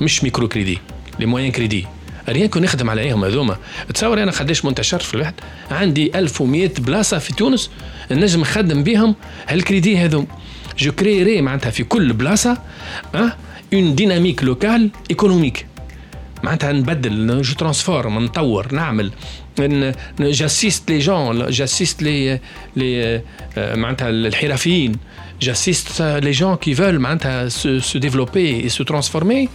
مش ميكرو كريدي لي مويان كريدي ريان كو نخدم عليهم هذوما. تصور أنا قداش منتشر في الواحد عندي 1100 بلاصة في تونس نجم نخدم بهم هالكريدي هذوم. جو كريري معناتها في كل بلاصة آه اون ديناميك لوكال ايكونوميك معناتها نبدل جو ترانسفورم نطور نعمل جاسيست لي جون جاسيست لي لي معناتها الحرفيين. J'assiste les gens qui veulent معناتها développer et se transformer.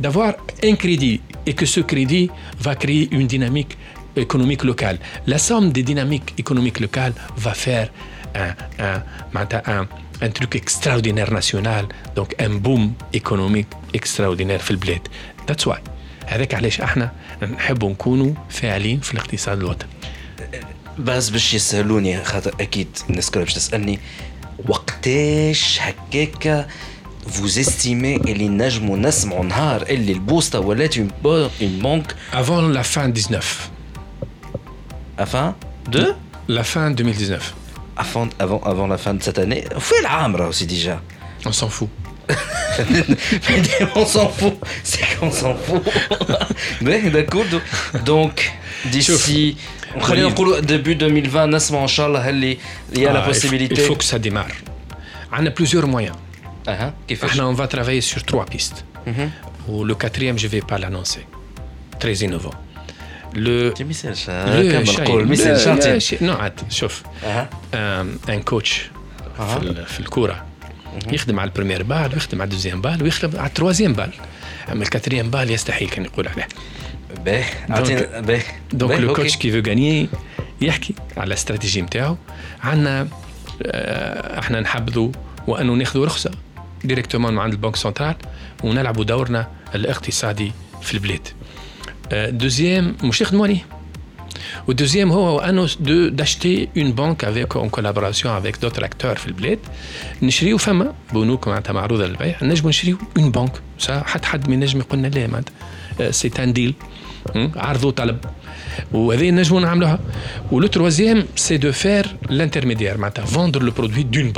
D'avoir un crédit et que ce crédit va créer une dynamique économique locale. La somme des dynamiques économiques locales va faire un, un, معناتها un, un truc extraordinaire national, donc un boom économique extraordinaire في البلاد. That's why. هذاك علاش إحنا نحبوا نكونوا فاعلين في الاقتصاد الوطني. بس باش يسالوني خاطر أكيد الناس كلها باش تسالني وقتاش هكاكا vous estimez une banque avant la fin 19 afin de? La fin 2019 avant avant avant la fin de cette année? Fait l'ambre aussi déjà. On s'en fout. On s'en fout. C'est qu'on s'en fout. Mais ben, d'accord donc d'ici début 2020 il y a la ah, possibilité. il faut que ça démarre. On a plusieurs moyens. Maintenant, on va travailler sur trois pistes. Ou le quatrième, je ne vais pas l'annoncer. Très innovant. Le, آم، ان كوتش في, ال- في الكوره يخدم على البريمير بال ويخدم على الدوزيام بال ويخدم على التروازيام بال. أما الكاتريام بال يستحيل كان يقول عليه. باهي اعطينا باهي دونك لو. كوتش كي فو غاني يحكي على الاستراتيجي نتاعو عندنا آه، إحنا نحبذوا وانه ناخذوا رخصة. ديريكتومون عند البنك سنترال ونلعبوا دورنا الاقتصادي في البلاد دوزيام مش نخدموا عليه والدوزيام هو انه داشتي اون بانك افيك اون كولابوراسيون افيك دوتر اكتور في البلاد نشريو فما بنوك معناتها معروضه للبيع نجموا نشريو اون بانك سا حتى حد ما ينجم يقول لنا لا معناتها سي ان ديل عرض وطلب وهذه نجموا نعملوها ولو تروازيام سي دو فير لانترميديير معناتها فوندر لو برودوي دون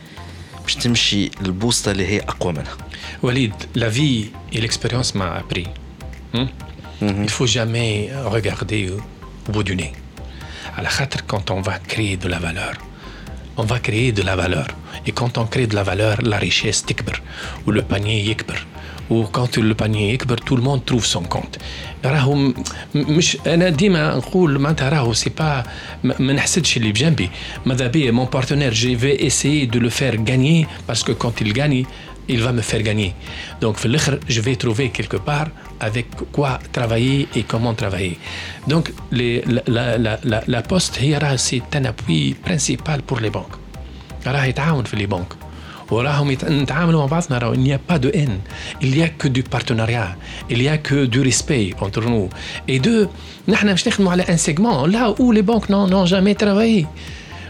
باش تمشي البوسطة اللي هي أقوى منها Walid, la vie et l'expérience m'a appris. hein, Il faut jamais regarder au bout du nez. À la khatre, quand on va créer de la valeur, on va créer de la valeur. Et quand on crée de la valeur, la richesse t'ikber, ou le panier yikber. Ou quand le panier yikber, tout le monde trouve son compte. راهو م- مش انا ديما نقول معناتها راهو سي با ما ما نحسدش اللي بجنبي ماذا بيا مون بارتنير جي في اسيي دو لو فير غانيي باسكو كونت il gagne il va me faire gagner. Donc, في الآخر, je vais trouver quelque part avec quoi travailler et comment travailler. Donc, les, la, la, la, la, la poste, هي راها c'est un appui principal pour les banques. راها يتعاون في les banques. Il n'y a pas de haine, il n'y a que du partenariat, il n'y a que du respect entre nous. Et deux, nous allons un segment là où les banques n'ont jamais travaillé.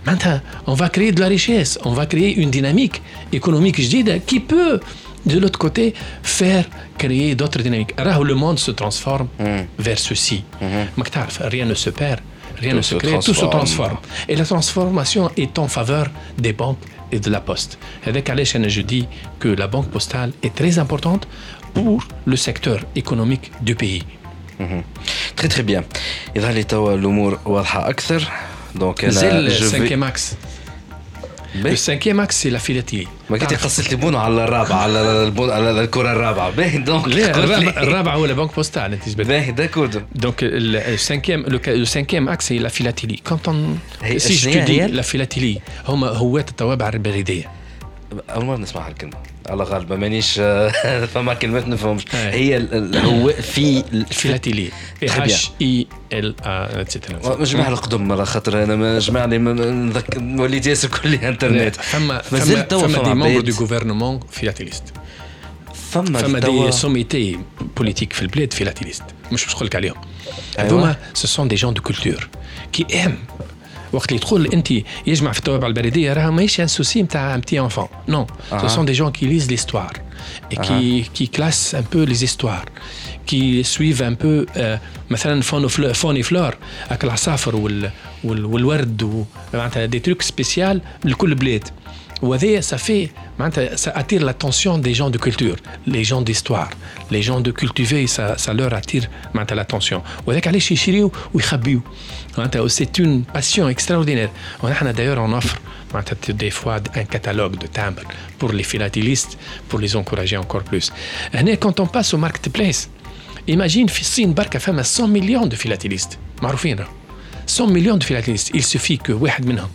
Maintenant, on va créer de la richesse, on va créer une dynamique économique qui peut, de l'autre côté, faire créer d'autres dynamiques. Le monde se transforme mm. vers ceci. Mm-hmm. Rien ne se perd, rien ne se, crée, tout se transforme. Et la transformation est en faveur des banques et de la Poste. Avec Alessandro, je dis que la banque postale est très importante pour le secteur économique du pays. Mhm. Très très bien. Et là, l'humour est plus clair. Donc, je vais... axe. بيه. والسانكيام إكس سي لافيلاتي ما كنت قصت البونو على الرابعة على البون على الكرة الرابعة. باهي دونك لا الرابعه ولا لا بنك بوستال نسبه باهي داكورد دونك السانكيام لو سانكيام إكس سي لافيلاتي فيلاتيري كونت سي جو دي لافيلاتي هما هواة التوابع البريديه أول مرة نسمع هالكلمة. الله غالبا مانيش فما كلمات نفهمش. إيه. هي هو في في اتش اي ال ا جماعة القدم على خاطر أنا ما جمعني وليت ياسر كلي إنترنت. إيه. فما مازال توا فما دي مونغ دو غوفرنمون فيلاتيليست فما فما دي سوميتي بوليتيك في البلاد فيلاتيليست مش باش نقول لك عليهم. أيوة. هذوما سو سون دي جون دو كولتور كي اهم وقت اللي تقول انت يجمع في التوابع البريديه راه ماهيش ان سوسي نتاع ان بتي انفون نو أها. ce sont des gens qui lisent l'histoire et qui, qui classent un peu les histoires qui suivent un peu euh, مثلا فون وفل- فون et flore هاك العصافر وال, وال, والورد و- معناتها دي تروك سبيسيال لكل بلاد وهذايا ça fait معناتها ça attire l'attention des gens de culture les gens d'histoire les gens de cultiver ça, ça leur attire معناتها l'attention وهذاك علاش يشريو ويخبيو معناتها c'est une passion extraordinaire ونحن d'ailleurs on offre معناتها des fois un catalogue de timbres pour les philatélistes pour les encourager encore plus هنا quand on passe au marketplace imagine في الصين بركة فما 100 مليون de philatélistes معروفين راهو 100 مليون de philatélistes il suffit que واحد منهم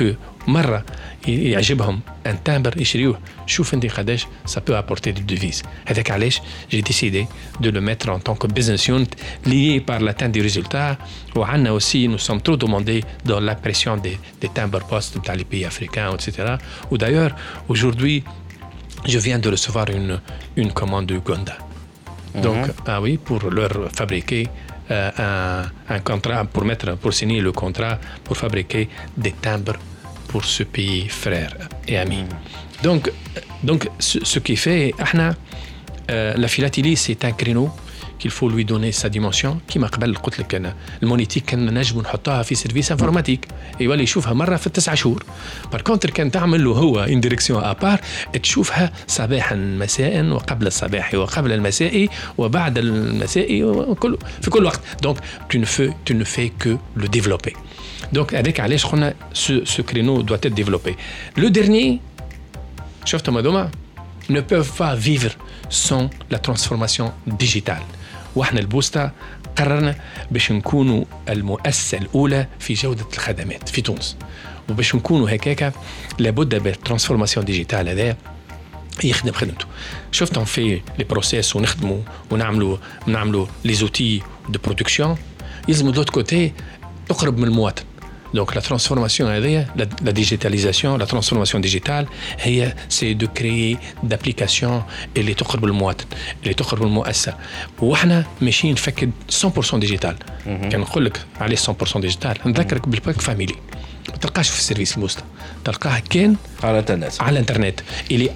que مرة ي- يعجبهم ان تامبر يشريوه شوف انت قداش ça peut apporter des devises هذاك علاش j'ai décidé de le mettre en tant que business unit lié par l'atteinte des résultats وعندنا aussi nous sommes trop demandés dans l'impression des, des timbres post dans les pays africains etc ou d'ailleurs aujourd'hui je viens de recevoir une, une commande de Uganda donc, ah oui, pour leur fabriquer euh, un, un contrat, pour mettre, pour signer le contrat, pour fabriquer des timbres pour ce pays frère et ami. Donc, donc ce, ce qui fait, احنا, euh, la philatélie, c'est un créneau qu'il faut lui donner sa dimension كما قبل قلت لك انا المونيتيك كان نجم نحطها في سيرفيس انفورماتيك يولي يشوفها مره في التسع شهور بار كونتر كان تعمل له هو ان ديريكسيون ابار تشوفها صباحا مساء وقبل الصباح وقبل المساء وبعد المساء وكل في كل وقت دونك tu ne fais tu ne fais que le développer donc avec علاش قلنا ce, ce créneau doit être développé le dernier شفتهم هذوما ne peuvent pas vivre sans la transformation digitale واحنا البوستا قررنا باش نكونوا المؤسسة الأولى في جودة الخدمات في تونس وباش نكونوا هكاكا لابد بالترانسفورماسيون ديجيتال هذا يخدم خدمته شفت في لي بروسيس ونخدموا ونعملوا نعملوا لي زوتي دو برودكسيون يلزموا دوت كوتي تقرب من المواطن Donc la transformation هذيا la, la digitalisation la transformation digitale هي c'est de créer d'applications اللي تقرب المواطن اللي تقرب المؤسسة واحنا ماشيين نفكد 100% ديجيتال كان نقول لك عليه 100% ديجيتال نذكرك بالباك فاميلي ما تلقاش في السيرفيس الموستا تلقاه كان على الانترنت على الانترنت اللي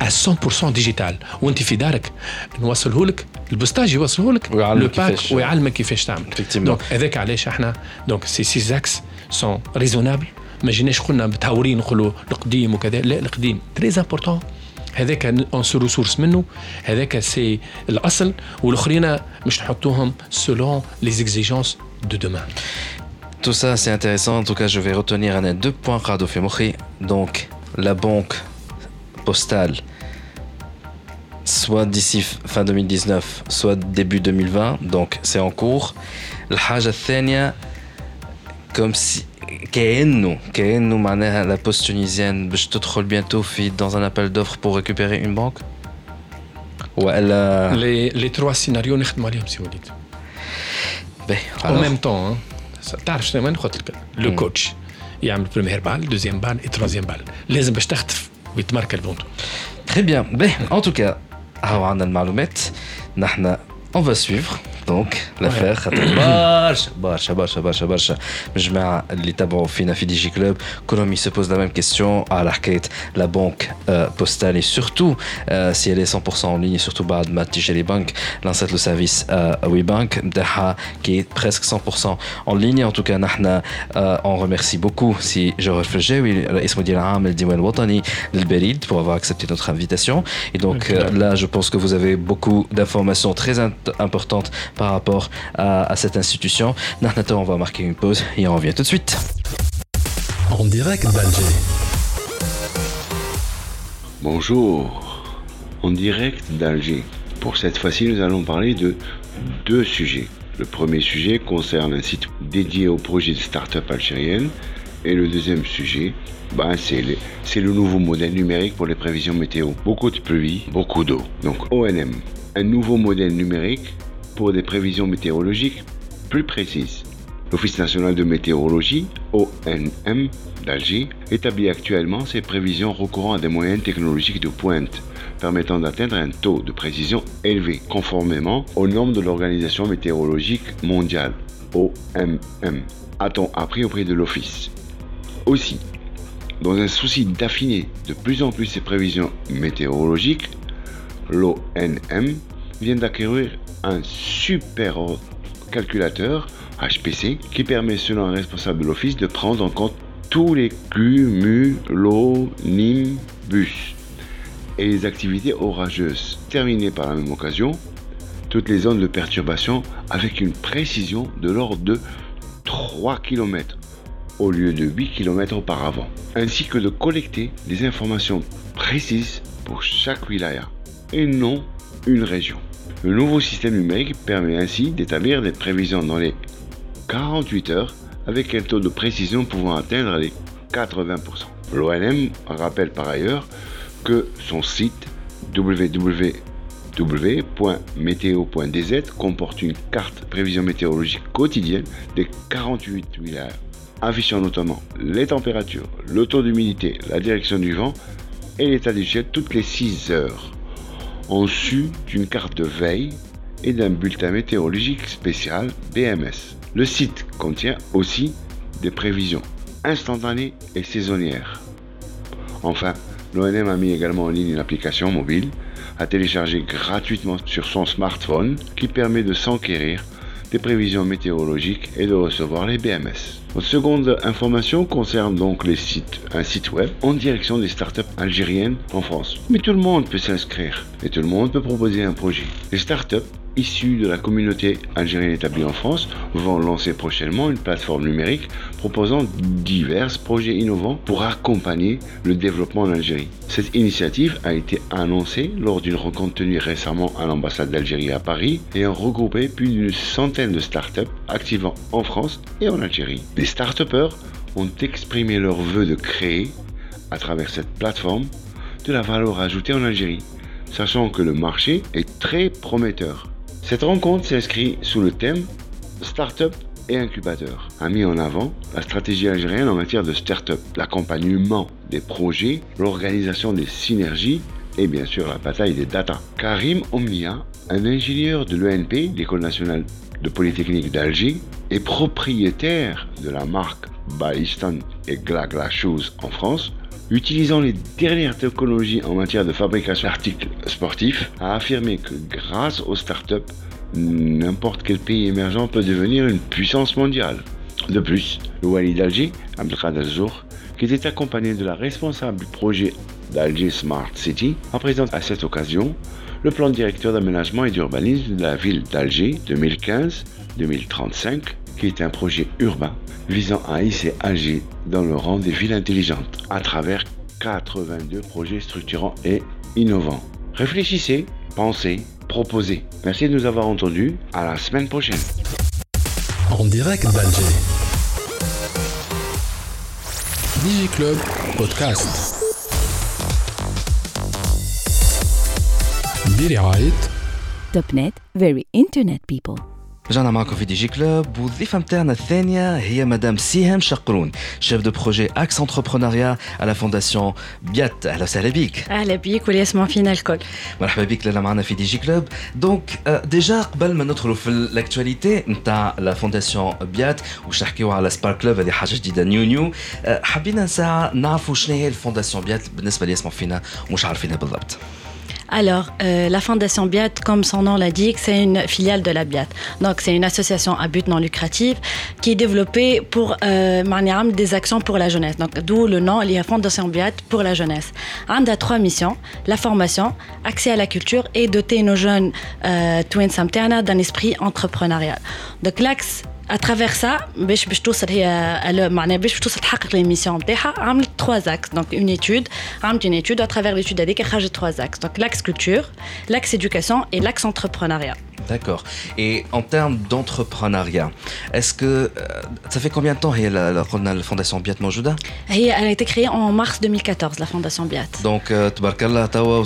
100% ديجيتال وانت في دارك نوصله لك البوستاج يوصله لك ويعلمك لو باك كيفاش. ويعلمك كيفاش تعمل Effectivement. دونك هذاك علاش احنا دونك سي سي زاكس سون ريزونابل ما جيناش قلنا متهورين نقولوا القديم وكذا لا القديم تري امبورتون هذاك اون سو ريسورس منه هذاك سي الاصل والاخرين مش نحطوهم سولون لي زيكزيجونس دو دومان Tout ça, c'est intéressant. En tout cas, je vais retenir un deux points Rado Femochi. Donc, la banque postale, soit d'ici fin 2019, soit début 2020. Donc, c'est en cours. الحاجة الثانية comme si كأنه كأنه معناها la poste tunisienne باش تدخل bientôt في dans un appel d'offres pour récupérer une banque ولا لي لي تروا سيناريو نخدموا عليهم سي وليد باهي او alors. ميم طون تعرف شنو وين قلت لك لو كوتش يعمل بريمير بال دوزيام بال اي تروزيام بال لازم باش تخطف ويتمارك البونتو Très bien. Ben, en tout cas, هاو عندنا المعلومات نحن on va suivre donc l'affaire خاطر برشا برشا برشا برشا برشا من الجماعة اللي تابعوا فينا في دي جي كلوب كلهم se posent la même question على حكاية la banque euh, postale et surtout euh, si elle est 100% en ligne surtout بعد ما تيجي لي بنك لانسات لو سيرفيس وي بانك نتاعها qui est presque 100% en ligne en tout cas نحن euh, on remercie beaucoup si جوهر فرجاوي رئيس مدير عام للديوان الوطني للبريد pour avoir accepté notre invitation et donc Ok. euh, là je pense que vous avez beaucoup d'informations très int- importantes par rapport à, à cette institution. Maintenant, on va marquer une pause et on revient tout de suite. En direct d'Alger. Bonjour, en direct d'Alger. Pour cette fois-ci, nous allons parler de deux sujets. Le premier sujet concerne un site dédié au projet de start-up algérienne. Et le deuxième sujet, bah, c'est le, c'est le nouveau modèle numérique pour les prévisions météo. Beaucoup de pluie, beaucoup d'eau. Donc ONM, un nouveau modèle numérique pour des prévisions météorologiques plus précises. L'Office national de météorologie, ONM, d'Alger, établit actuellement ses prévisions recourant à des moyennes technologiques de pointe, permettant d'atteindre un taux de précision élevé, conformément aux normes de l'Organisation météorologique mondiale, OMM, a-t-on appris auprès de l'Office. Aussi, dans un souci d'affiner de plus en plus ses prévisions météorologiques, l'ONM vient d'acquérir un super calculateur HPC qui permet selon un responsable de l'office de prendre en compte tous les cumulonimbus et les activités orageuses. Terminées par la même occasion, toutes les zones de perturbation avec une précision de l'ordre de 3 km au lieu de 8 km auparavant, ainsi que de collecter des informations précises pour chaque wilaya et non une région. Le nouveau système numérique permet ainsi d'établir des prévisions dans les 48 heures avec un taux de précision pouvant atteindre les 80%. L'ONM rappelle par ailleurs que son site www.météo.dz comporte une carte prévision météorologique quotidienne des 48 villages, affichant notamment les températures, le taux d'humidité, la direction du vent et l'état du ciel toutes les 6 heures, en su d'une carte de veille et d'un bulletin météorologique spécial BMS. Le site contient aussi des prévisions instantanées et saisonnières. Enfin, l'ONM a mis également en ligne une application mobile à télécharger gratuitement sur son smartphone qui permet de s'enquérir des prévisions météorologiques et de recevoir les BMS. Notre seconde information concerne donc les sites, un site web en direction des startups algériennes en France. Mais tout le monde peut s'inscrire et tout le monde peut proposer un projet. Les startups issus de la communauté algérienne établie en France vont lancer prochainement une plateforme numérique proposant divers projets innovants pour accompagner le développement en Algérie. Cette initiative a été annoncée lors d'une rencontre tenue récemment à l'ambassade d'Algérie à Paris et a regroupé plus d'une centaine de startups activant en France et en Algérie. Les start ont exprimé leur vœu de créer, à travers cette plateforme, de la valeur ajoutée en Algérie, sachant que le marché est très prometteur. Cette rencontre s'inscrit sous le thème Startup et incubateur, a mis en avant la stratégie algérienne en matière de start-up, l'accompagnement des projets, l'organisation des synergies et bien sûr la bataille des data. Karim Omnia, un ingénieur de l'ENP, l'École nationale de Polytechnique d'Alger, est propriétaire de la marque Baistan et Glagla Shoes en France, utilisant les dernières technologies en matière de fabrication d'articles sportifs, a affirmé que grâce aux startups, n'importe quel pays émergent peut devenir une puissance mondiale. De plus, le Wali d'Alger, Abdelkader Zour, qui était accompagné de la responsable du projet d'Alger Smart City, a présenté à cette occasion le plan directeur d'aménagement et d'urbanisme de la ville d'Alger 2015-2035, qui est un projet urbain visant à hisser Alger dans le rang des villes intelligentes à travers 82 projets structurants et innovants. Réfléchissez, pensez, proposez. Merci de nous avoir entendus. À la semaine prochaine. En direct d'Alger. DigiClub Podcast. برعاية توب نت very internet people رجعنا معكم في دي جي كلوب والضيفه نتاعنا الثانيه هي مدام سهام شقرون شيف دو بروجي اكس انتربرونيا على فونداسيون بيات اهلا وسهلا بك اهلا بيك واللي يسمع فينا الكل مرحبا بك لاله معنا في دي جي كلوب دونك ديجا قبل ما ندخلوا في الاكtualité نتاع لا فونداسيون بيات واش نحكيو على سبار كلوب هذه حاجه جديده نيو نيو حبينا ساعه نعرفوا شنو هي الفونداسيون بيات بالنسبه اللي يسمعوا فينا ومش عارفينها بالضبط Alors, euh, la Fondation BIAT, comme son nom l'indique, c'est une filiale de la BIAT. Donc, c'est une association à but non lucratif qui est développée pour euh, des actions pour la jeunesse. Donc, d'où le nom, il y a Fondation BIAT pour la jeunesse. On a trois missions la formation, accès à la culture et doter nos jeunes euh, Twin Samterna d'un esprit entrepreneurial. Donc, l'axe à travers ça باش باش توصل هي معناها باش باش توصل تحقق ليميسيون نتاعها عملت 3 axes donc une étude عملت une étude à travers l'étude هذيك خرجت 3 axes donc l'axe culture l'axe éducation et l'axe entrepreneuriat D'accord. Et en termes d'entrepreneuriat, est-ce que euh, ça fait combien de temps la, la, la fondation Biat Mojouda Elle a été créée en mars 2014, la fondation Biat. Donc, تبارك الله توا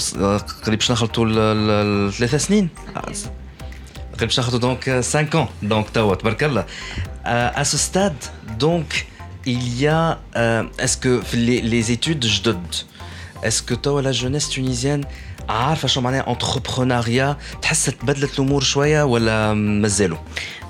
قريب باش نخلطوا ثلاث سنين donc 5 ans donc euh, à ce stade donc il y a euh, est-ce que les, les études est-ce que la jeunesse tunisienne عارفه شو معناها انتربرونيا تحس تبدلت الامور شويه ولا مازالوا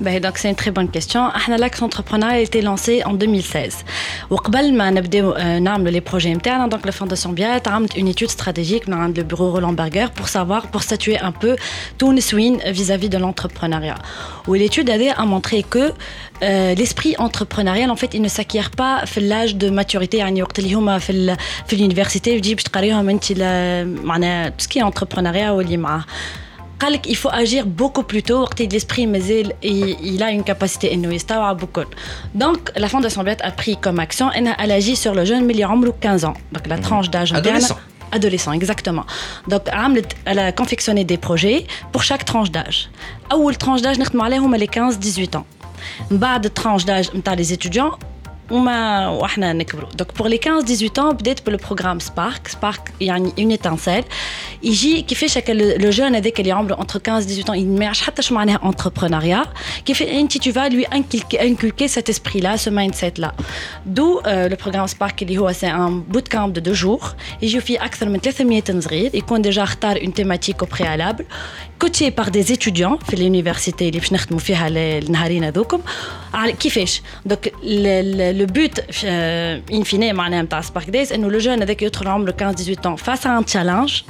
Ben, donc c'est une très bonne question. L'axe entrepreneurial a été lancé en 2016. وقبل ما نبداو نعملوا les projets internes, donc la Fondation Biat a une étude stratégique dans le bureau Roland Berger pour savoir, pour statuer un peu Tunis vis-à-vis de l'entrepreneuriat. Où l'étude a montré que euh, l'esprit entrepreneurial en fait il ne s'acquiert pas à l'âge de maturité يعني وقت اللي هما في في l'université تجي باش تقريهم انت معناها tout ce qui est entrepreneuriat واللي معاه il faut agir beaucoup plus tôt l'esprit mais il a une capacité beaucoup donc la fondation Biat a pris comme action elle agit sur le jeune mais il a 15 ans donc la tranche d'âge adolescent adolescent exactement donc elle a confectionné des projets pour chaque tranche d'âge la tranche d'âge نخدموا les 15 18 ans بعد tranche d'âge les étudiants وما واحنا نكبروا donc pour les 15 18 ans بديت بالبروغرام سبارك سبارك يعني une étincelle يجي كيفاش هكا لو جون هذاك اللي عمره entre 15 18 ans ما يعرفش حتى شو معناها entrepreneuriat كيف انت tu vas lui inculquer cet esprit là ce mindset là d'où euh, le programme سبارك اللي هو c'est un bootcamp de deux jours يجيو فيه اكثر من 300 صغير يكون ديجا اختار une thématique au préalable coaché par des étudiants في l'université اللي باش نخدموا فيها النهارين هذوكم كيفاش donc le but euh, in fine معناها نتاع سبارك دايز انه لو جون هذاك يدخل عمره 15 18 ans face à un challenge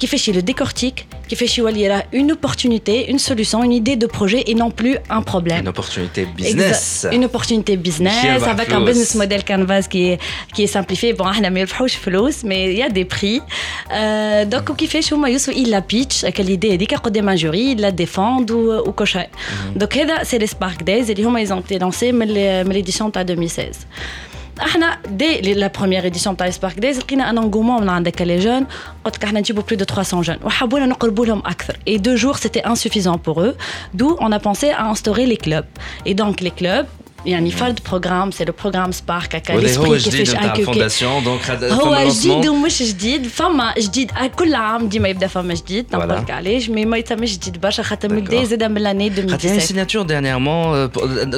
qui fait chez le décortique, qui fait chez Walira une opportunité, une solution, une idée de projet et non plus un problème. Une opportunité business. Une opportunité business avec un business model canvas qui est, qui est simplifié. Bon, ah, mais il y a des prix. Euh, donc, mm. qui fait chez Youssou, il la pitch, quelle idée est dit qu'il des majories, il la défend ou, ou. Mm. Donc, c'est les Spark Days, et ils ont été lancés mais l'édition de 2016. احنا دي لا بروميير اديسيون تاع سبارك دايز لقينا ان انغومون من عندك لي جون قلت لك احنا نجيبوا بلو دو 300 جون وحبونا نقربوا لهم اكثر اي دو جور سيتي انسوفيزون بور eux d'où on a pensé à instaurer les clubs et donc les clubs يعني فرد بروجرام سي لو بروجرام سبارك هكا هو جديد نتاع الفونداسيون دونك هو جديد ومش جديد فما جديد كل عام ديما يبدا فما جديد نقول لك علاش مي ما يتمش جديد برشا خاطر بدا زاد من لاني 2017 خاطر سيناتور dernièrement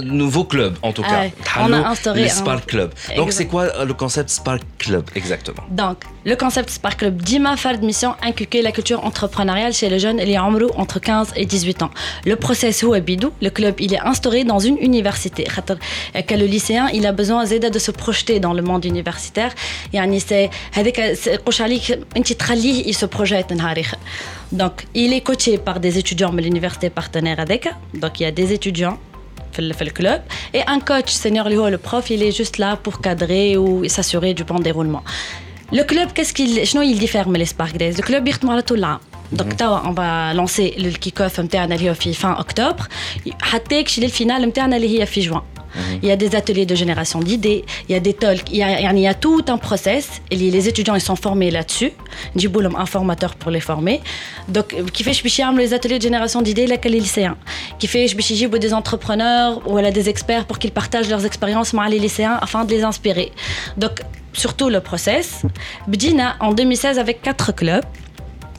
nouveau club en tout cas on a instauré le Spark Club donc c'est quoi le concept Spark Club exactement donc le concept Spark Club Dima fait mission inculquer la culture entrepreneuriale chez les jeunes et les entre 15 et 18 ans. Le processus est bidou. Le club il est instauré dans une université. Euh, le lycéen il a besoin de se projeter dans le monde universitaire. C'est euh, il se projette. Donc il est coaché par des étudiants de l'université partenaire avec. Donc il y a des étudiants fait le club et un coach senior le prof il est juste là pour cadrer ou s'assurer du bon déroulement le club, qu'est-ce qu'il, sinon il diffère mais les Spark Days. Le club, il tout l'an. Donc mhm. on va lancer le kick-off fin octobre. Hatek, le final, fin juin. Mhm. Il y a des ateliers de génération d'idées, il y a des talks, il y a, il y a tout un process. Les étudiants ils sont formés là-dessus. Du boulot, un formateur pour les former. Donc, qui fait que les ateliers de génération d'idées, là, les lycéens. Qui fait que des entrepreneurs ou des experts pour qu'ils partagent leurs expériences avec les lycéens afin de les inspirer. Donc, surtout le process. Bdina en 2016 avec quatre clubs.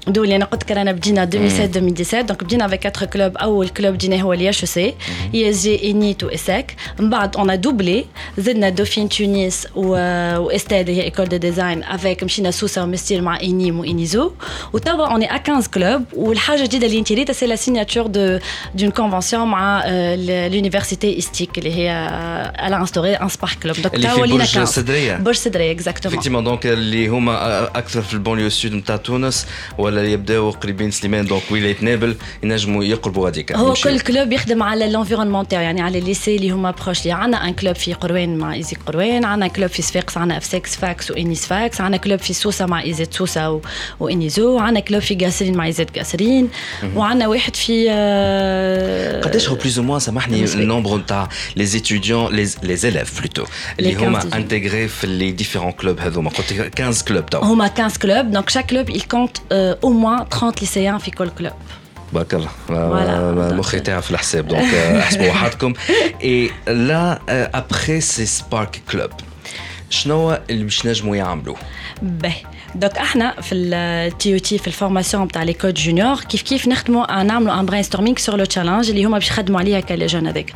d'où اللي انا قلت لك انا بدينا 2016 2017 دونك بدينا افيك 4 كلوب اول كلوب بدينا هو اليا اتش سي اي اس جي انيت واساك من بعد اون دوبلي زدنا دوفين تونس واستاد هي ايكول دو ديزاين افيك مشينا سوسه ومستير مع انيم وانيزو وتوا اون ا 15 كلوب والحاجه الجديده اللي انت ريتها سي لا سيناتور دو دون كونفونسيون مع لونيفرسيتي استيك اللي هي على انستوري ان سبارك كلوب دونك توا ولينا برج صدريه برج صدريه اكزاكتومون افكتيمون دونك اللي هما اكثر في البونيو سود نتاع تونس ولا ولا يبداو قريبين سليمان دونك ولايه نابل ينجموا يقربوا هذيك هو كل كلوب يخدم على الانفيرونمون تاعو يعني على الليسي اللي هما بروش لي عندنا ان كلوب في قروان مع ايزي قروان عندنا كلوب في صفاقس عندنا اف 6 فاكس وانيس فاكس عندنا كلوب في سوسه مع ايزيت سوسه وانيزو عندنا كلوب في قاسرين مع ايزيت قاسرين وعندنا واحد في قداش هو بلوز موان سامحني النومبر نتاع لي ستوديون لي زيليف بلوتو اللي هما انتيغري في لي ديفيرون كلوب هذوما قلت 15 كلوب تو هما 15 كلوب دونك شاك كلوب il compte au moins 30 lycéens في كل كلوب بارك الله مخي تاعها في الحساب دونك احسبوا وحدكم اي لا ابخي سي سبارك كلوب شنو اللي باش نجموا يعملوا؟ باهي دونك احنا في التي او تي في الفورماسيون تاع لي كود جونيور كيف كيف نخدموا نعملوا ان برين ستورمينغ سور لو تشالنج اللي هما باش يخدموا عليها كا لي جون هذاك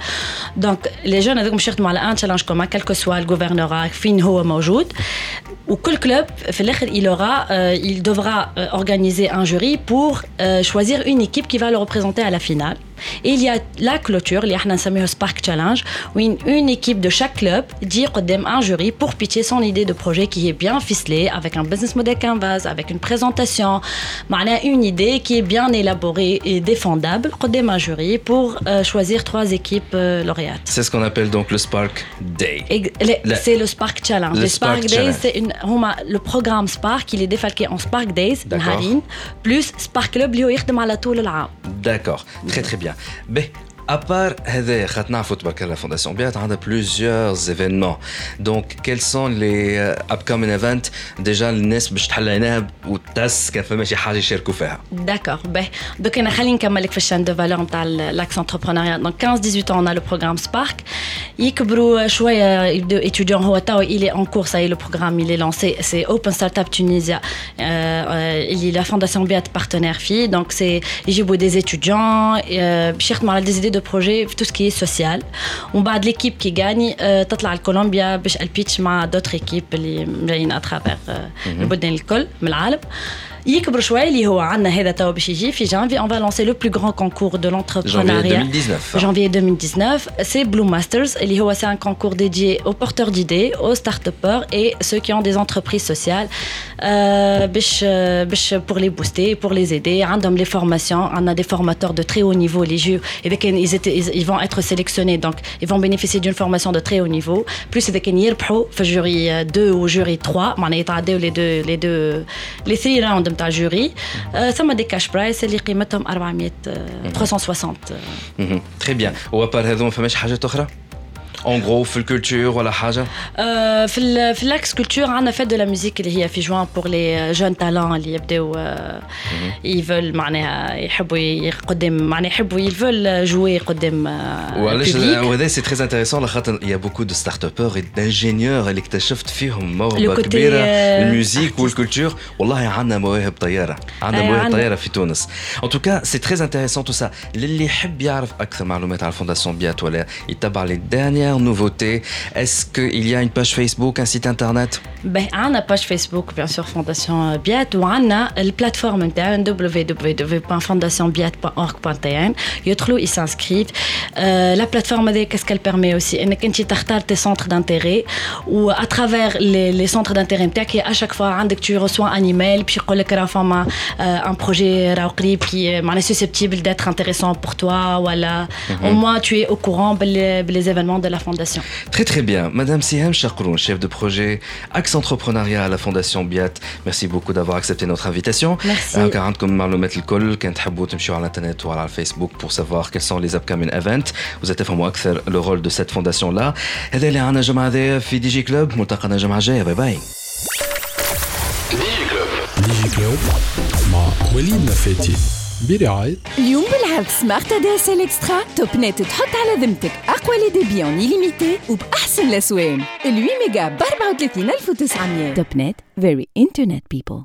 دونك لي جون هذوك باش يخدموا على ان تشالنج كوما كالكو سوا الغوفرنورا فين هو موجود وكل كلوب في الاخر il aura euh, il devra euh, organiser un jury pour euh, choisir une équipe qui va le représenter à la finale Il y a la clôture, le Spark Challenge, où une équipe de chaque club dit un jury pour pitcher son idée de projet qui est bien ficelée, avec un business model canvas, avec une présentation, une idée qui est bien élaborée et défendable, un jury pour euh, choisir trois équipes euh, lauréates. C'est ce qu'on appelle donc le Spark Day. C'est le Spark Challenge. Le, Spark, Day, c'est le programme Spark, il est défalqué en Spark Days, plus Spark Club, lui, il D'accord, très très bien. Ben, à part هذا خاطر نعرفوا تبارك الله فونداسيون بيات عندها plusieurs événements. Donc quels sont les euh, upcoming events déjà الناس باش تحل عينها وتس كان فما شي حاجه يشاركوا فيها. D'accord. Ben, donc, انا خليني نكملك في الشان دو فالور نتاع l'axe entrepreneuriat. Donc 15 18 ans on a le programme Spark. يكبروا شويه يبداو étudiants هو توا il est en cours ça y est le programme il est lancé c'est Open Startup Tunisia. Euh, euh, il est la fondation Biat partenaire fille donc c'est يجيبوا des étudiants euh, باش يخدموا على des idées de projet في tout ce qui est social. ومن بعد l'équipe qui gagne euh, تطلع لكولومبيا باش البيتش مع d'autres équipes اللي جايين à travers euh, البلدان الكل من العالم. يكبر شوي اللي هو عندنا هذا توا باش يجي في جانفي on va lancer le plus grand concours de l'entrepreneuriat Janvier 2019. janvier 2019 c'est Blue Masters اللي هو c'est un concours dédié aux porteurs d'idées aux start-upers et ceux qui ont des entreprises sociales euh, باش باش pour les booster pour les aider عندهم les formations on a des formateurs de très haut niveau les jeux et dès qu'ils étaient ils, ils vont être sélectionnés donc ils vont bénéficier d'une formation de très haut niveau plus dès qu'ils يربحوا في jury 2 ou jury 3 معناها يتعداو les deux les deux les 3 rounds نتاع جوري آه، ثم دي كاش برايس اللي قيمتهم 400 آه، 360 آه. Mhm. Très bien. وابار هذو ما فماش حاجات اخرى؟ En gros في الكولتور ولا حاجه؟ آه، في ال في الاكس كولتور عندنا فيت دو لا ميوزيك اللي هي في جوان بور لي جون تالون اللي يبداو يفول معناها يحبوا ي- قدام معناها يحبوا يفول جوي قدام آه، وعلاش البوبليك. وهذا سي تري انتريسون لخاطر يا بوكو دو ستارت ابور دانجينيور اللي اكتشفت فيهم لو موهبه كوتي، كبيره آه، الميوزيك والكولتور والله عندنا مواهب طياره عندنا أي مواهب عندنا. طياره في تونس ان توكا سي تري انتريسون تو سا للي يحب يعرف اكثر معلومات على الفونداسيون بيات ولا يتبع لي دانيير dernière nouveauté. Est-ce qu'il y a une page Facebook, un site internet? Ben, ah, on a page Facebook, bien sûr, Fondation euh, Biat, ou on a euh, la plateforme www.fondationbiat.org.tn. Ils s'inscrivent. La plateforme, qu'est-ce qu'elle permet aussi? Quand tu tes centres d'intérêt, ou à travers les, centres d'intérêt, à chaque fois, que tu reçois un email, puis tu euh, un projet qui ben, est susceptible d'être intéressant pour toi, voilà. Mhm. Au moins, tu es au courant ben, des ben, événements de la fondation Très très bien. Madame Siham Chakroun, chef de projet Axe Entrepreneuriat à la Fondation Biat, merci beaucoup d'avoir accepté notre invitation. Merci. Euh, كعندكم معلومات الكل كان تحبوا تمشوا على الانترنت وعلى الفيسبوك pour savoir quels sont les upcoming events vous تفهموا اكثر le rôle de cette fondation là هذا اللي عندنا جمعه هذايا في دي جي كلوب ملتقانا الجمعه الجايه باي باي ديجي كلوب مع وليد نفاتي برعاية اليوم بالعرض سمارت دي اس ال اكسترا توب نت تحط على ذمتك أقوى لي ديبي اون ليميتي وبأحسن الأسوان. ال 8 ميجا ب 34900 توب نت فيري انترنت بيبل